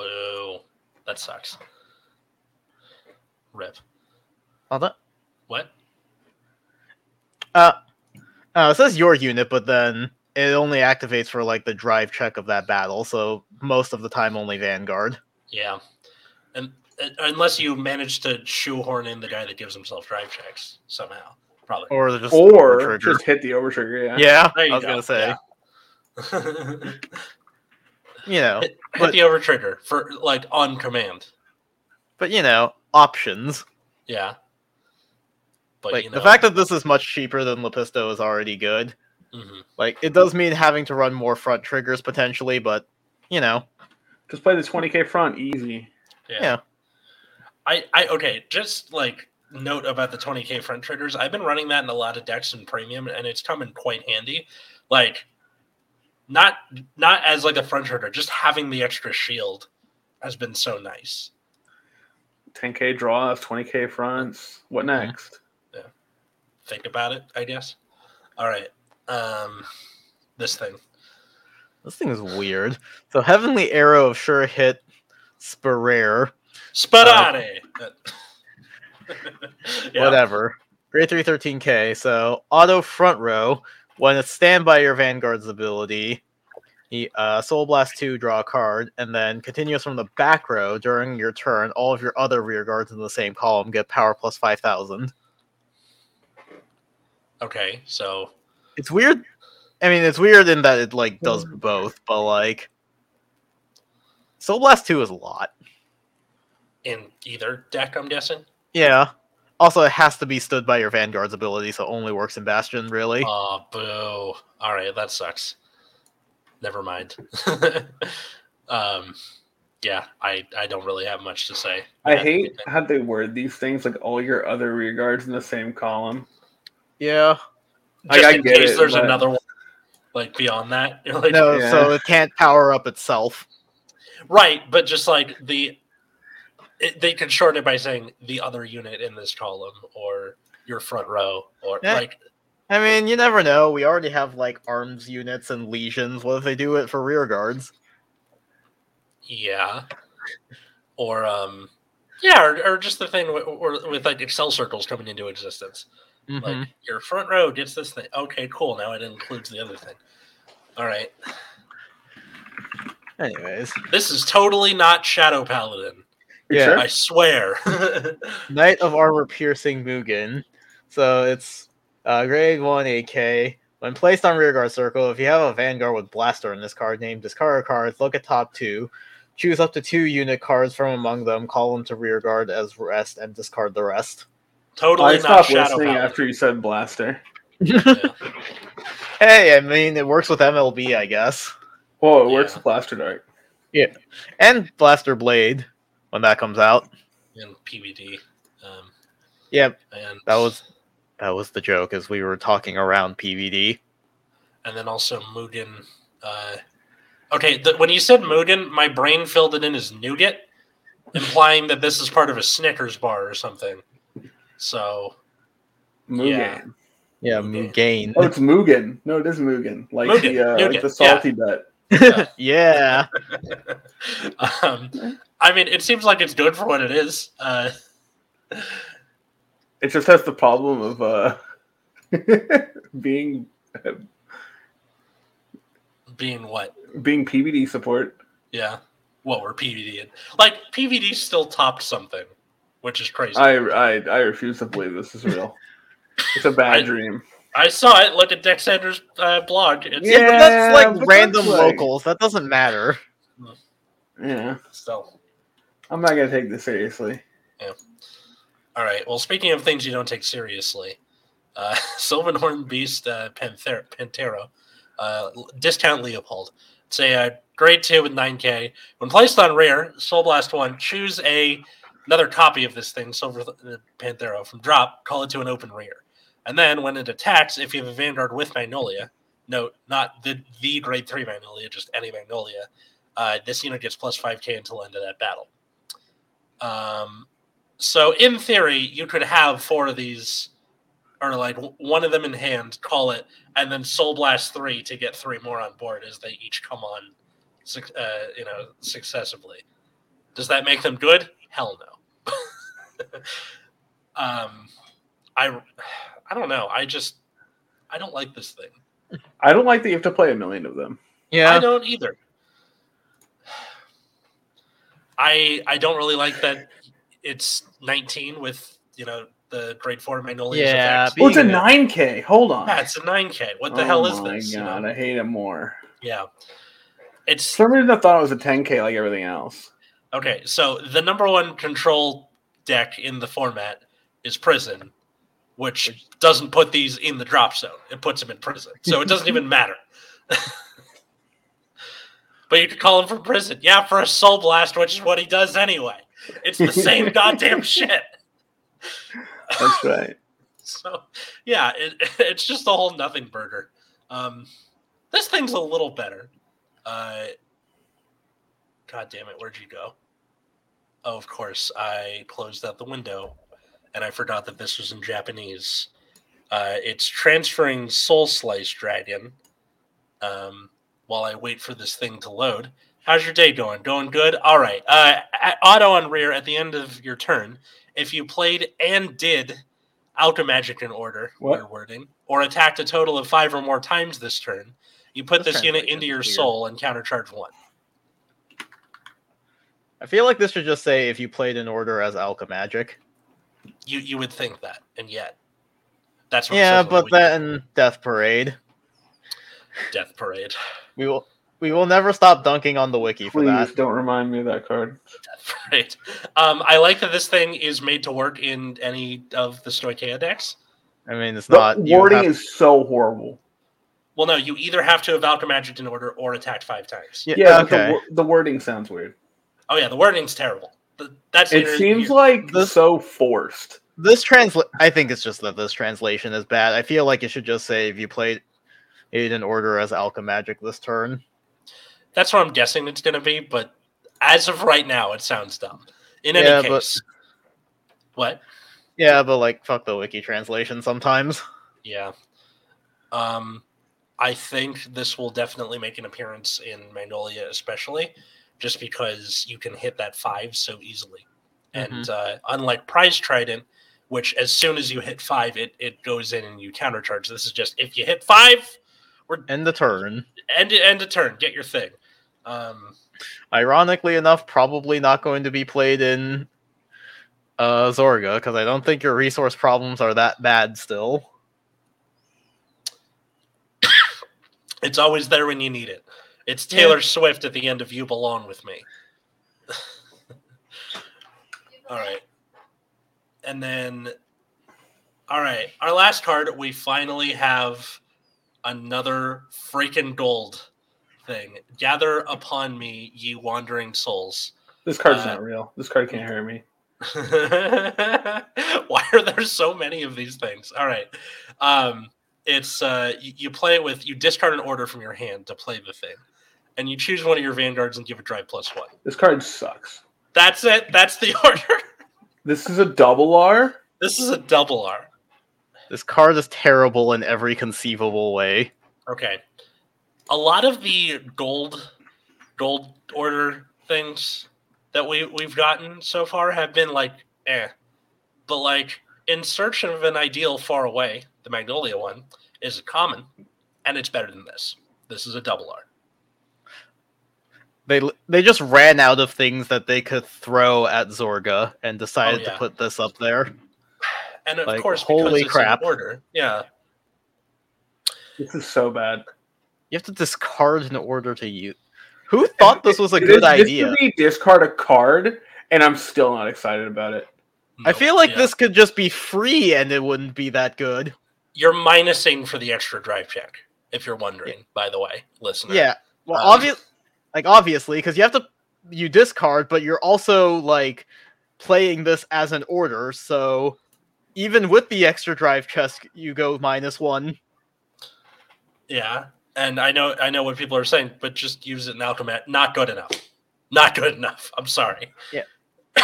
Boo. That sucks. Rip.
Oh, that,
What?
uh, uh, it says your unit, but then it only activates for like the drive check of that battle. So most of the time, only Vanguard.
Yeah. And uh, unless you manage to shoehorn in the guy that gives himself drive checks somehow, probably.
Or just
Or just hit the overtrigger. Yeah.
yeah, I was
go,
gonna say,
yeah.
you know,
hit, hit
But-
the over trigger for like on command.
but you know, options.
Yeah. But
like
you know.
the fact that this is much cheaper than Lepisto is already good.
mhm.
Like it does mean having to run more front triggers potentially, but you know,
Just play the 20k front easy.
yeah.
yeah.
I, I okay, just like note about the 20k front triggers. I've been running that in a lot of decks in premium, and it's come in quite handy. Like, not not as like a front trigger, just having the extra shield has been so nice.
10k draws, 20k fronts. What next? Yeah.
Think about it, I guess. All right, um, this thing.
this thing is weird. So Heavenly Arrow of Sure Hit, Sperare,
Sparare. yeah.
whatever. Grade 3 13k. So auto front row. When it's stand by your Vanguard's ability, he, uh, Soul Blast 2, draw a card, and then continues from the back row during your turn. All of your other rear guards in the same column get power plus 5000.
Okay, so
It's weird. I mean, it's weird in that it like does both, but like Soul Blast 2 is a lot.
in either deck, I'm guessing.
Yeah. Also, it has to be stood by your Vanguard's ability, so it only works in Bastion, really.
Oh, boo. All right, that sucks. Never mind. um, yeah, I I don't really have much to say.
I
about
hate
anything.
how they word these things like all your other rear guards in the same column.
yeah.
Like,
just
I
in
get
case
it,
there's
but-
another one like beyond that. Like,
No,
Yeah.
so it can't power up itself.
right, but just like the it, they can shorten it by saying the other unit in this column or your front row or
Yeah.
like
I mean, you never know. We already have like arms units and legions. What if they do it for rear guards?
yeah, or um. Yeah, or, or just the thing with, or with like Accel circles coming into existence.
Mhm.
Like your front row gets this thing. Okay, cool. Now it includes the other thing. All right.
Anyways,
This is totally not Shadow Paladin.
You
Yeah.
sure?
I swear.
Knight of Armor Piercing Mugen. So it's uh, grade 1 AK. When placed on rearguard circle, if you have a Vanguard with Blaster in this card name, discard a card, look at top two, choose up to two unit cards from among them, call them to rearguard as rest, and discard the rest.
totally
I
not
stopped
Shadow
listening
Paladin.
after you said blaster.
Yeah.
Hey, I mean, it works with MLB, I guess.
Oh, it works with blaster dark. Yeah.
And Blaster Blade when that comes out.
In PVD. Um,
Yep,
and
that was that was the joke as we were talking around PVD.
and then also Mugen. Uh, okay, the, when you said Mugen, my brain filled it in as nougat, implying that this is part of a Snickers bar or something. So
Mugen.
Yeah.
Yeah,
Mugen.
Mugain.
Oh, it's Mugen. No, it is Mugen. Like
Mugen,
the uh, like the salty nut.
yeah.
um, I mean, it seems like it's good for what it is. Uh,
It just has the problem of uh being
being what?
being PVD support.
Yeah. What we're PVD in. Like, PVD still topped something, which is crazy.
I I I refuse to believe this is real. It's a bad
I-
dream.
I saw it. Look at Dex Sanders' uh, blog. It's
Yeah, but that's like
but
random
that's like-
locals. That doesn't matter.
Yeah,
still.
I'm not gonna take this seriously. Yeah.
All right. Well, speaking of things you don't take seriously, uh, Sylvan Horn Beast uh, Panther- Pantero Uh, discount Leopold. It's a uh, grade two with 9k. When placed on rear, Soul Blast one, choose a another copy of this thing, Silver uh, Panthero, from drop. Call it to an open rear, and then when it attacks, if you have a Vanguard with Magnolia, note not the the grade three Magnolia, just any Magnolia. Uh, this unit gets plus 5k until end of that battle. Um, so in theory, you could have four of these, or like one of them in hand, call it, and then Soul Blast three to get three more on board as they each come on, suc- uh, you know, successively. Does that make them good? Hell no. um, I, I don't know. I just, I don't like this thing.
I don't like that you have to play a million of them.
Yeah.
I don't either. I I don't really like that it's 19 with you know the grade four Magnolia's
Yeah,
effects.
be-
Oh, it's a 9K. Hold on.
Yeah, it's a 9K. What the
oh
hell is
my
this? you
God,
know?
I hate it more.
Yeah. It's
For some reason, I thought it was a 10K like everything else.
okay. So the number one control deck in the format is prison, which doesn't put these in the drop zone. It puts them in prison, so it doesn't even matter. but you could call him from prison, yeah, for a soul blast, which is what he does anyway. It's the same goddamn shit.
That's right.
So yeah, it, it's just a whole nothing burger. Um, this thing's a little better. Uh, God damn it, where'd you go? Oh, of course, I closed out the window, and I forgot that this was in Japanese. Uh, it's transferring Soul Slice Dragon. Um, while I wait for this thing to load. How's your day going? Going good? All right. Uh, auto on rear at the end of your turn. If you played and did Alchemagic in order,
What?
weird wording, or attacked a total of five or more times this turn, you put
This
this unit
translation's
into your
weird.
soul and countercharge one.
I feel like this should just say if you played in order as Alchemagic.
You you would think that, and yet that's what
Yeah,
says on the
but
wiki.
then Death Parade.
Death Parade.
We will we will never stop dunking on the wiki for
Please
that.
don't remind me of that card.
Death Parade. Um, I like that this thing is made to work in any of the Stoicheia decks.
I mean, it's
The
not you
wording
have-
is so horrible.
Well, no, you either have to have Alchemagic in order or attacked five times.
Yeah,
Yeah, but the,
okay.
the wording sounds weird.
Oh yeah, the wording's terrible. That's
It seems
you-
like
This-
so forced.
This translate. I think it's just that this translation is bad. I feel like it should just say if you played it in order as Alka Alchemagic this turn.
that's what I'm guessing it's going to be. But as of right now, it sounds dumb. In any
Yeah, but-
case, what?
Yeah, but like fuck the wiki translation sometimes.
Yeah. Um, I think this will definitely make an appearance in Magnolia, especially just because you can hit that five so easily. And uh, unlike Prize Trident, which as soon as you hit five, it, it goes in and you countercharge. This is just if you hit five, we're
End the turn.
end end a turn, get your thing. Um,
Ironically enough, probably not going to be played in uh Zorga because I don't think your resource problems are that bad still.
it's always there when you need it. It's Taylor Swift at the end of "You Belong with Me." all right, and then, all right, our last card. We finally have another freaking gold thing. Gather upon me, ye wandering souls.
This card's
Uh,
not real. This card can't hurt me.
Why are there so many of these things? All right. Um, it's uh, you, you play it with you discard an order from your hand to play the thing, and you choose one of your vanguards and give it drive plus one.
This card sucks.
That's it. That's the order.
This is a double R.
this is a double R.
This card is terrible in every conceivable way.
Okay. A lot of the gold gold order things that we we've gotten so far have been like eh. But like in search of an ideal far away, the Magnolia one is a common and it's better than this. This is a double R.
They they just ran out of things that they could throw at Zorga and decided
yeah.
to put this up there.
And of
Like,
course, because
holy
it's
crap.
in order. Yeah.
This is so bad.
You have to discard an order to use. Who thought this was a
It
good
is- this
idea?
could be discard a card, and I'm still not excited about it.
I feel like
yeah.
this could just be free and it wouldn't be that good.
you're minusing for the extra drive check. If you're wondering, by the way, listener.
Yeah. Well,
Um,
obvious, like obviously, because you have to you discard, but you're also like playing this as an order. So even with the extra drive chest, you go minus one.
Yeah, and I know I know what people are saying, but just use it in Alchemagic. Not good enough. Not good enough. I'm sorry. Yeah.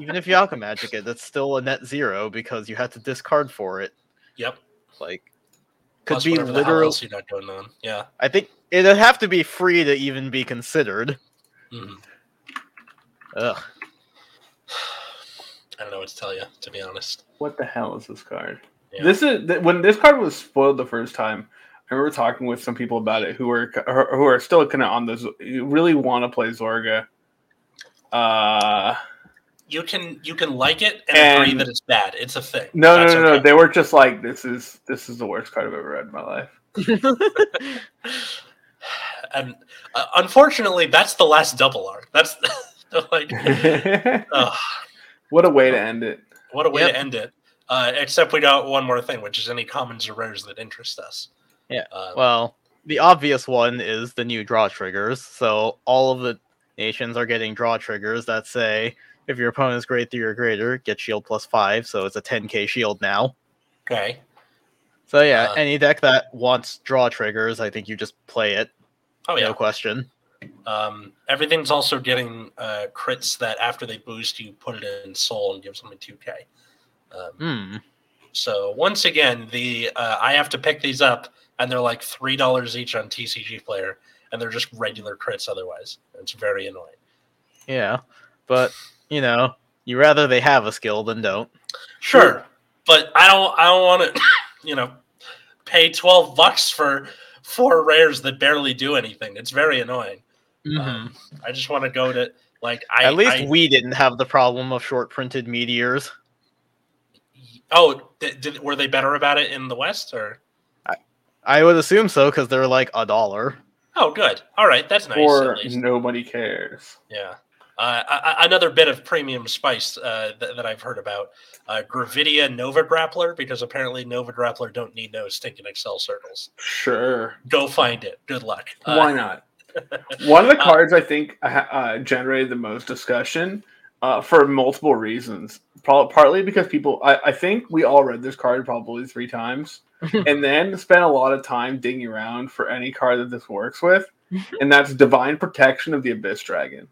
even if you alchemagic it, that's still a net zero because you have to discard for it.
Yep.
Like could
Plus
be
whatever the hell
literal.
else you got going on. Yeah.
I think it'd have to be free to even be considered.
Mhm.
Ugh.
I don't know what to tell you, to be honest.
What the hell is this card?
Yeah.
This is when this card was spoiled the first time. I remember talking with some people about it who were who are still kind of on this. You really want to play Zorga. Uh,
You can you can like it and, agree that it's bad. It's a thing.
no,
That's
no, no, no. They were just like, this is this is the worst card I've ever read in my life.
And uh, unfortunately, that's the last double arc. That's like,
what a way to end it.
What a way
Yep.
to end it. Uh, except we got one more thing, which is any commons or rares that interest us.
Yeah,
Uh,
Well, the obvious one is the new draw triggers. So all of the nations are getting draw triggers that say if your opponent is grade three or greater, get shield plus five. So it's a 10k shield now.
okay.
So yeah,
Uh,
any deck that wants draw triggers, I think you just play it.
Oh yeah.
No question.
Um, everything's also getting uh, crits that after they boost, you put it in soul and gives them a two K. Um,
Hmm.
So once again, the uh, I have to pick these up, and they're like three dollars each on TCG Player, and they're just regular crits otherwise. It's very annoying.
Yeah, but you know, you rather they have a skill than don't.
Sure, but I don't. I don't want to, you know, pay twelve bucks for four rares that barely do anything. It's very annoying. Um, I just want to go to like I
At least
I-
we didn't have the problem of short printed meteors.
oh, did, did, were they better about it in the West or?
I would assume so because they're like a dollar.
Oh, good. All right, that's nice.
or nobody cares.
Yeah. Uh, a- a- another bit of premium spice uh, th- that I've heard about uh, Gravidia Nova Grappler because apparently Nova Grappler don't need no stinking Accel circles.
Sure.
Go find it. Good luck. Uh,
Why not? One of the
Uh,
cards I think uh, uh, generated the most discussion uh, for multiple reasons. Pro- partly because people, I, I think we all read this card probably three times, and then spent a lot of time digging around for any card that this works with, and that's Divine Protection of the Abyss Dragon.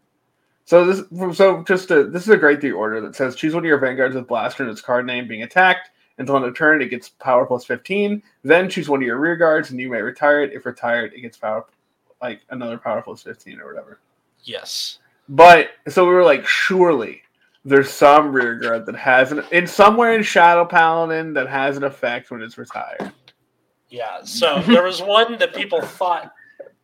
So this, so just to, this is a great three order that says choose one of your vanguards with blaster and its card name being attacked. Until end of turn, it gets power plus fifteen. Then choose one of your rear guards, and you may retire it. If retired, it gets power like another power plus 15 or whatever.
Yes.
But so we were like, surely there's some rear guard that has an in somewhere in Shadow Paladin that has an effect when it's retired.
Yeah. So there was one that people thought,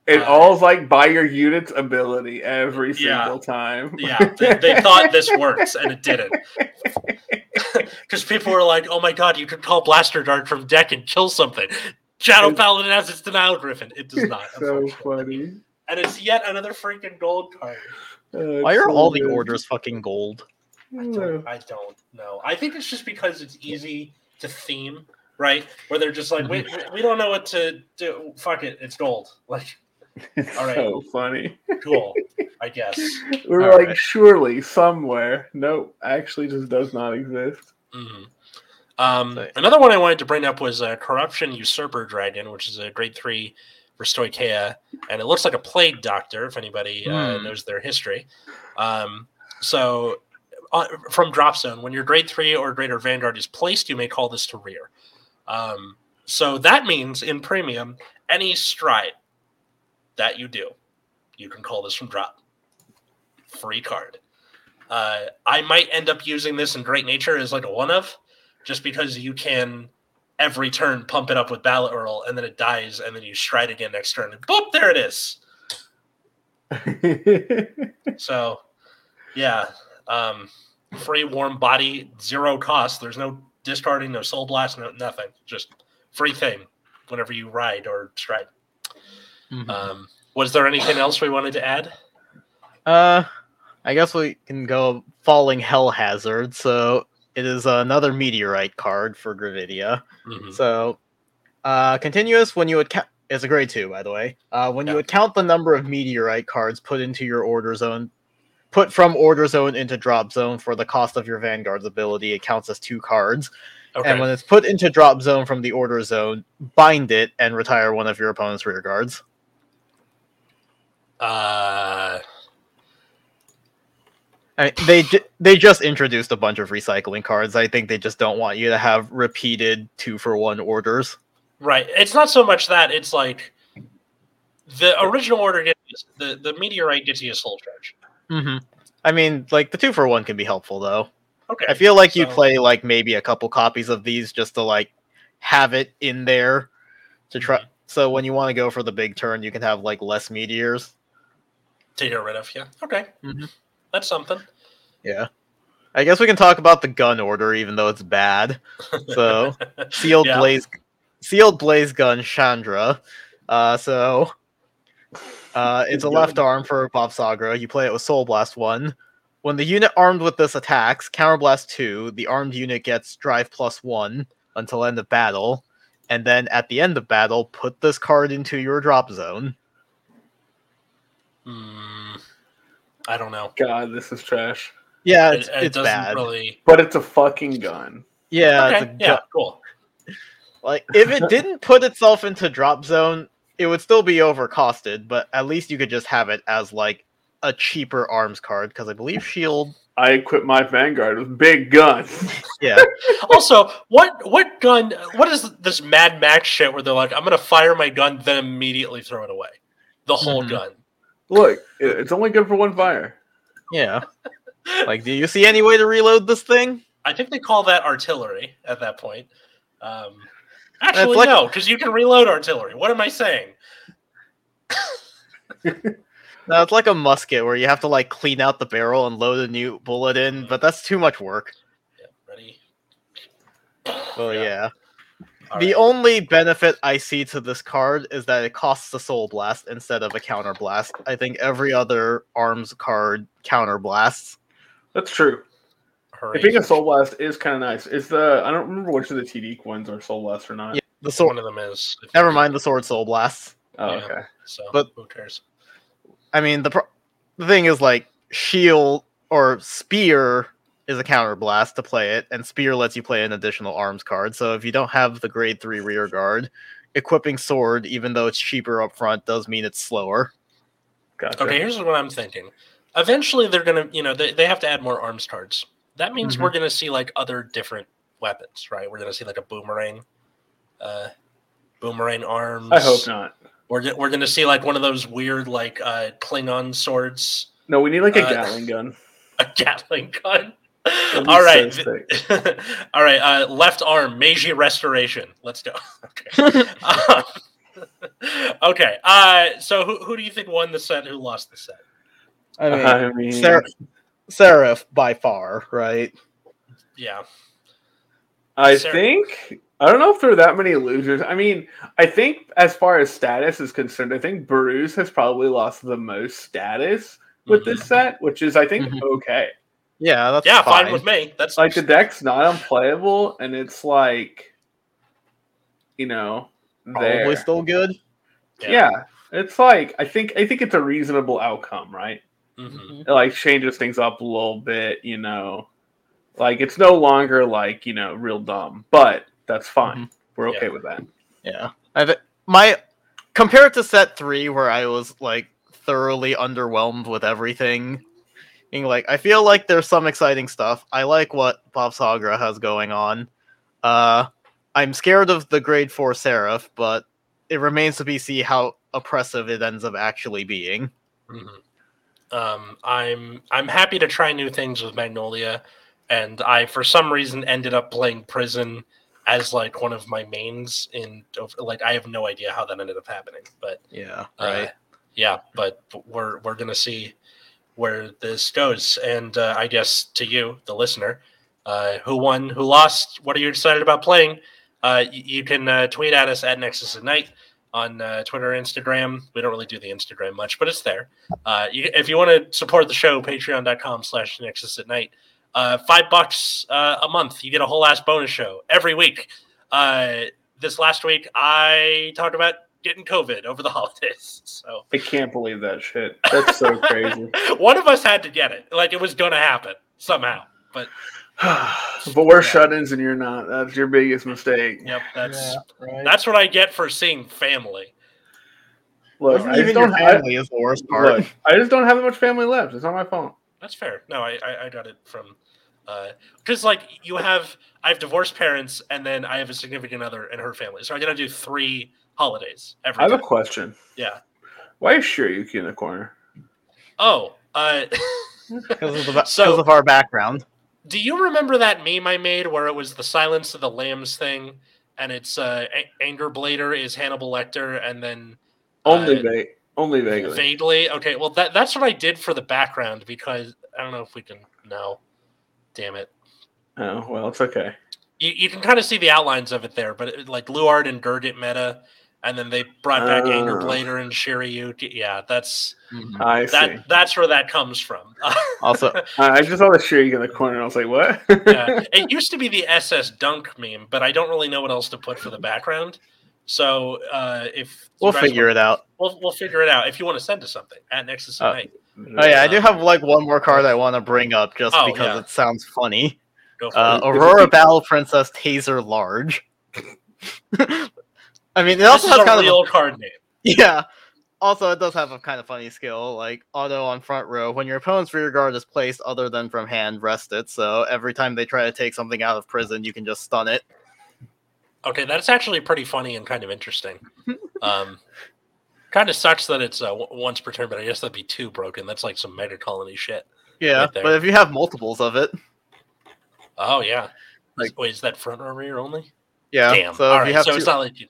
It
Uh,
all's like by your unit's ability every
Yeah.
single time.
yeah, they, they thought this works and it didn't. Because people were like, oh my god, you can call Blaster Dark from deck and kill something. Shadow
It's-
Paladin has its Denial Griffin. It does not.
It's so funny.
And it's yet another freaking gold card.
Uh,
Why are
so
all the orders fucking gold?
I don't, I don't know. I think it's just because it's easy to theme, right? Where they're just like, wait, we don't know what to do. Fuck it, it's gold. Like,
It's
All right.
so funny.
cool, I guess.
We're
All
like,
right.
surely somewhere. Nope, actually just does not exist.
hmm Um, another one I wanted to bring up was uh, Corruption Usurper Dragon, which is a grade three for Stoicheia, and it looks like a plague doctor. If anybody uh,
Hmm.
knows their history, um, so uh, from drop zone, when your grade three or greater Vanguard is placed, you may call this to rear. Um, so that means in premium, any stride that you do, you can call this from drop. Free card. Uh, I might end up using this in Great Nature as like a one of, just because you can every turn pump it up with Ballot Earl and then it dies and then you stride again next turn and boop, there it is. So, yeah, um, free warm body, zero cost. There's no discarding, no soul blast, no nothing. Just free thing whenever you ride or stride.
Mhm.
Um, was there anything else we wanted to add?
Uh, I guess we can go Falling Hell Hazard. So it is another meteorite card for Gravidia.
Mhm.
So, uh, continuous when you attack It's a grade two, by the way. Uh, when you
would
count the number of meteorite cards put into your order zone, put from order zone into drop zone for the cost of your Vanguard's ability, it counts as two cards.
Okay.
And when it's put into drop zone from the order zone, bind it and retire one of your opponent's rear guards.
uh,
I mean, they ju- they just introduced a bunch of recycling cards. I think they just don't want you to have repeated two for one orders.
right. It's not so much that it's like the original order gets the the meteorite gets you a soul charge.
Mm-hmm. I mean, like the two for one can be helpful though.
Okay.
I feel like you play like maybe a couple copies of these just to like have it in there to try.
Mhm.
So when you want to go for the big turn, you can have like less meteors.
to get rid of. Yeah. Okay.
Mhm.
That's something.
Yeah. I guess we can talk about the gun order, even though it's bad. So sealed
Yeah.
blaze, sealed blaze gun Chandra. Uh, so uh, it's a left arm for Bavsargra. You play it with Soul Blast one. When the unit armed with this attacks, Counterblast two, the armed unit gets Drive plus one until end of battle, and then at the end of battle, put this card into your drop zone.
Hmm, I don't know.
God, this is trash.
Yeah, it's,
it
it's bad.
really.
But it's a fucking gun.
Yeah, it's
okay.
a
Yeah. Cool.
Like if it didn't put itself into drop zone, it would still be overcosted, but at least you could just have it as like a cheaper arms card because I believe shield.
I equip my Vanguard with big guns.
Yeah,
Also, what what gun? What is this Mad Max shit where they're like, I'm gonna fire my gun, then immediately throw it away, the whole
Mhm.
gun.
Look, it's only good for one fire.
yeah. Like, do you see any way to reload this thing?
I think they call that artillery at that point. Um, actually,
like-
no, because you can reload artillery. What am I saying?
No, it's like a musket where you have to like clean out the barrel and load a new bullet in, but that's too much work.
Yeah, ready?
Well, yeah.
All
the
right.
only benefit I see to this card is that it costs a soul blast instead of a counter blast. I think every other arms card counter blasts.
That's true.
Hurry.
I think a Soul Blast is kind of nice. Is the I don't remember which of the TD ones are Soul blasts or not.
Yeah. The
One of them is.
Never mind the sword soul blasts.
Oh,
Yeah.
okay.
So,
But-
who cares?
I mean, the pro- the thing is like shield or spear is a counter blast to play it, and spear lets you play an additional arms card. So if you don't have the grade three rear guard, equipping sword, even though it's cheaper up front, does mean it's slower.
Gotcha.
Okay, here's what I'm thinking. Eventually, they're gonna, you know, they, they have to add more arms cards. That means
Mhm.
we're gonna see like other different weapons, right? We're gonna see like a boomerang, uh, boomerang arms.
I hope not.
We're we're gonna see like one of those weird like uh, Klingon swords,
No, we need like a
Uh,
Gatling gun.
a Gatling gun.
That'd be
All right,
so
all right. Uh, left arm Meiji restoration. Let's go. Okay. Um, okay. Uh, so who, who do you think won the set? Who lost the set?
I mean,
I mean,
Ser- Seraph by far, right?
Yeah.
I
Sarah-
think I don't know if there are that many losers. I mean, I think as far as status is concerned, I think Bruce has probably lost the most status with
Mhm.
this set, which is I think
Mhm.
okay.
Yeah, that's
Yeah, fine.
fine
with me. That's
Like the deck's not unplayable, and it's like, you know,
Probably
there.
still good.
yeah. it's like I think I think it's a reasonable outcome, right?
Mhm.
It like changes things up a little bit, you know. Like it's no longer like you know real dumb, but that's fine. We're okay
Yeah.
with that.
Yeah, I've my compared to set three where I was like thoroughly underwhelmed with everything. Being like, I feel like there's some exciting stuff. I like what Bavsargra has going on. Uh, I'm scared of the grade four Seraph, but it remains to be see how oppressive it ends up actually being.
Mhm. Um, I'm I'm happy to try new things with Magnolia, and I for some reason ended up playing Prison as like one of my mains in like I have no idea how that ended up happening, but
Yeah,
uh,
right.
yeah, but we're we're gonna see where this goes, and uh, I guess to you, the listener, uh, who won, who lost, what are you excited about playing? Uh, y- you can uh, tweet at us at Nexus at Night on uh, Twitter, Instagram. We don't really do the Instagram much, but it's there. Uh, you, if you want to support the show, patreon.com slash Nexus at Night. Five bucks a month, you get a whole ass bonus show every week. This last week, I talked about getting COVID over the holidays. So
I can't believe that shit. That's so crazy.
one of us had to get it. Like it was going to happen somehow. But
but we're shut-ins and you're not. That's your biggest mistake.
yep, that's
right.
that's what I get for seeing family.
Look, I just don't have.
family is the worst part.
Look, I just don't have that much family left. It's not my fault.
That's fair. No, I I, I got it from uh, because like you have I have divorced parents and then I have a significant other and her family, so I got to do three holidays every
I have a question.
Yeah.
Why is Shiryuki in the corner?
Oh, uh,
Because of, the,
So-
'cause of our background.
do you remember that meme I made where it was the Silence of the Lambs thing, and it's uh, A- Anger Blader is Hannibal Lecter, and then
Only
Uh,
va- only vaguely.
vaguely. Okay, well that that's what I did for the background because I don't know if we can. No, damn it.
Oh well, it's okay.
You, you can kind of see the outlines of it there, but it, like Luard and Gurgit meta, and then they brought back Anger
Oh.
Blader and Shiryu. Yeah, that's
I see.
that. That's where that comes from.
Also,
I I just saw the Shiryuki in the corner and I was like, what?
yeah. It used to be the SS Dunk meme, but I don't really know what else to put for the background. So uh, if
we'll figure it out.
We'll, we'll figure it out. If you want to send us something at Nexus
Uh,
Unite,
Oh yeah, I do have like one more card I want to bring up just
Oh,
because
yeah.
it sounds funny. Uh. Aurora Battle Princess Taser Large. I mean, it
This
also
is
has
a
kind of
real
a,
card name.
yeah. Also, it does have a kind of funny skill, like auto on front row. When your opponent's rear guard is placed other than from hand, rest it. So every time they try to take something out of prison, you can just stun it.
Okay, that's actually pretty funny and kind of interesting. Um, kind of sucks that it's uh, w- once per turn, but I guess that'd be too broken. That's like some mega colony shit.
Yeah,
Right
but if you have multiples of it,
Oh yeah.
Like-
Like, wait, is that front or rear only?
yeah.
Damn.
So
All right.
you have
so
two,
it's not like you,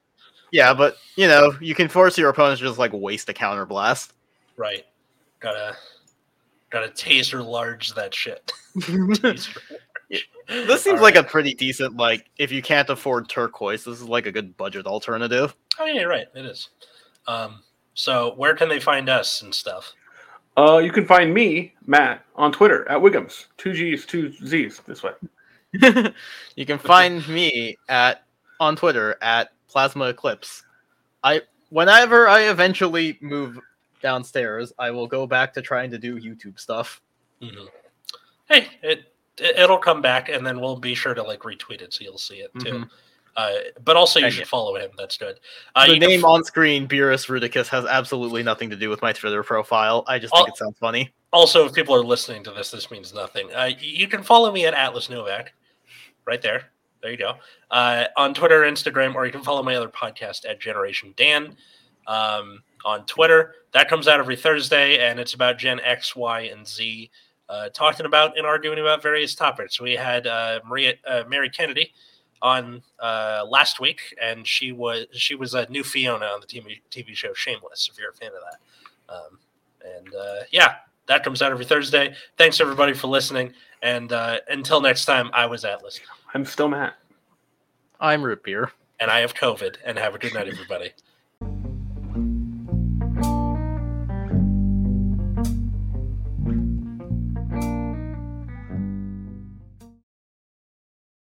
yeah, but you know, you can force your opponents to just like waste a counter blast.
right. Gotta gotta taser large that shit.
This seems
All
like
right.
a pretty decent like if you can't afford turquoise, this is like a good budget alternative.
Oh yeah, right. It is. Um, so where can they find us and stuff?
Uh, you can find me, Matt, on Twitter at Wiggums. Two G's, two Z's this way.
you can find me at on Twitter at Plasma Eclipse. I whenever I eventually move downstairs, I will go back to trying to do YouTube stuff.
Mhm. Hey, it it- it'll come back, and then we'll be sure to like retweet it, so you'll see it too.
Mhm.
Uh, but also, you
And
should
yeah.
follow him. That's good. Uh,
the name
f-
on screen, Beerus Rudicus, has absolutely nothing to do with my Twitter profile. I just think it sounds funny.
also, if people are listening to this, this means nothing. Uh, you can follow me at Atlas Novak, right there. There you go. Uh, on Twitter, Instagram, or you can follow my other podcast at Generation Dan um, on Twitter. That comes out every Thursday, and it's about Gen X, Y, and Z, uh, talking about and arguing about various topics. We had uh, Maria uh, Mary Kennedy on uh, last week, and she was she was a new Fiona on the TV TV show Shameless. If you're a fan of that, um, and uh, yeah, that comes out every Thursday. Thanks everybody for listening, and until next time, I was Atlas,
I'm still Matt.
I'm root beer.
and I have COVID. And have a good night, everybody.